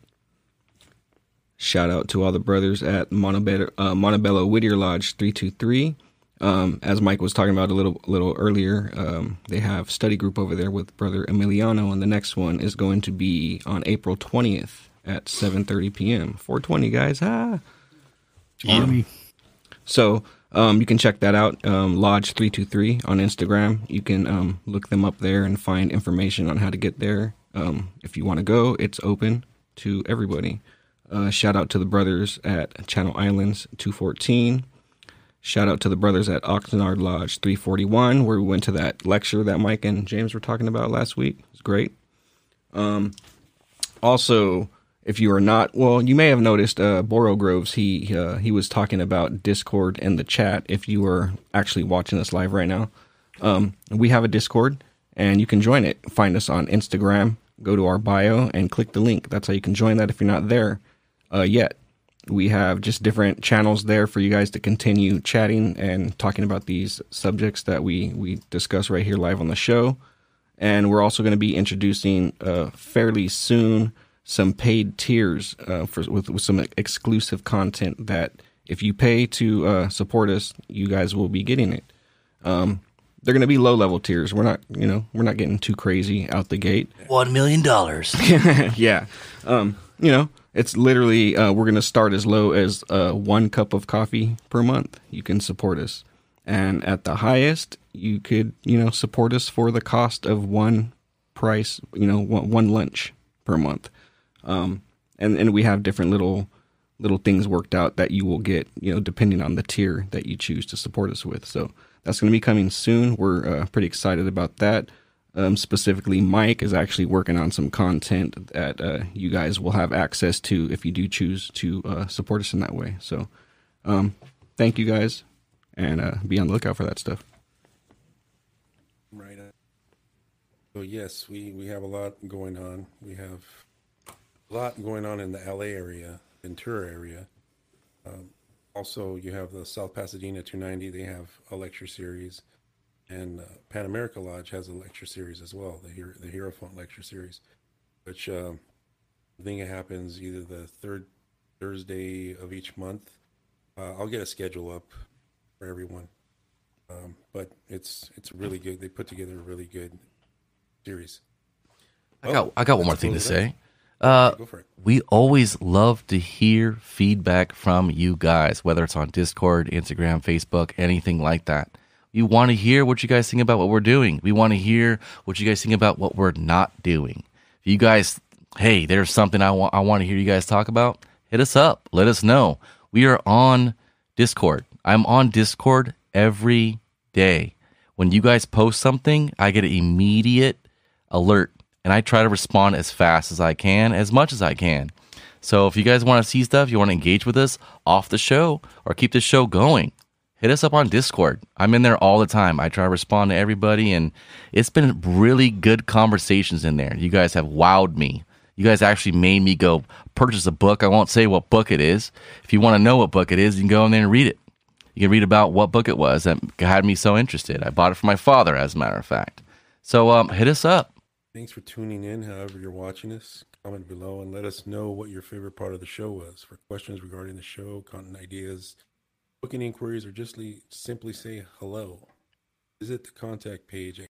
Shout out to all the brothers at Montebello, uh, Montebello Whittier Lodge 323. Um, as Mike was talking about a little little earlier, um, they have study group over there with brother Emiliano, and the next one is going to be on April 20th at 7:30 p.m. 420 guys, ah. Army. So um, you can check that out, um, Lodge three two three on Instagram. You can um, look them up there and find information on how to get there. Um, if you want to go, it's open to everybody. Uh, shout out to the brothers at Channel Islands two fourteen. Shout out to the brothers at Oxnard Lodge 341, where we went to that lecture that Mike and James were talking about last week. It's great. Um, also, if you are not, well, you may have noticed uh, Burrow Groves. He uh, he was talking about Discord and the chat. If you are actually watching us live right now, um, we have a Discord, and you can join it. Find us on Instagram. Go to our bio and click the link. That's how you can join that if you're not there uh, yet we have just different channels there for you guys to continue chatting and talking about these subjects that we we discuss right here live on the show and we're also going to be introducing uh, fairly soon some paid tiers uh, for with, with some exclusive content that if you pay to uh, support us you guys will be getting it um, they're going to be low level tiers we're not you know we're not getting too crazy out the gate One million dollars. yeah. Um, you know, it's literally uh, we're gonna start as low as uh, one cup of coffee per month. You can support us, and at the highest, you could you know support us for the cost of one price. You know, one, one lunch per month. Um, and and we have different little little things worked out that you will get. You know, depending on the tier that you choose to support us with. So that's going to be coming soon. We're uh, pretty excited about that. Um, specifically, Mike is actually working on some content that uh, you guys will have access to if you do choose to uh, support us in that way. So, um, thank you guys, and uh, be on the lookout for that stuff. Right. So yes, we we have a lot going on. We have a lot going on in the LA area, Ventura area. Um, also, you have the South Pasadena 290. They have a lecture series, and uh, Pan America Lodge has a lecture series as well. The Hero, the Hierophant lecture series, which uh, I think it happens either the third Thursday of each month. Uh, I'll get a schedule up for everyone, um, but it's it's really good. They put together a really good series. I got I got one more thing to close it out. say. Uh, Go for it. we always love to hear feedback from you guys, whether it's on Discord, Instagram, Facebook, anything like that. We want to hear what you guys think about what we're doing. We want to hear what you guys think about what we're not doing. If you guys, hey, there's something I want I want to hear you guys talk about, hit us up. Let us know. We are on Discord. I'm on Discord every day. When you guys post something, I get an immediate alert and I try to respond as fast as I can, as much as I can. So if you guys want to see stuff, you want to engage with us off the show or keep the show going, hit us up on Discord. I'm in there all the time. I try to respond to everybody, and it's been really good conversations in there. You guys have wowed me. You guys actually made me go purchase a book. I won't say what book it is. If you want to know what book it is, you can go in there and read it. You can read about what book it was that had me so interested. I bought it for my father, as a matter of fact. So um, hit us up. Thanks for tuning in. However, you're watching us, comment below and let us know what your favorite part of the show was. For questions regarding the show, content ideas, booking inquiries, or just simply say hello, visit the contact page at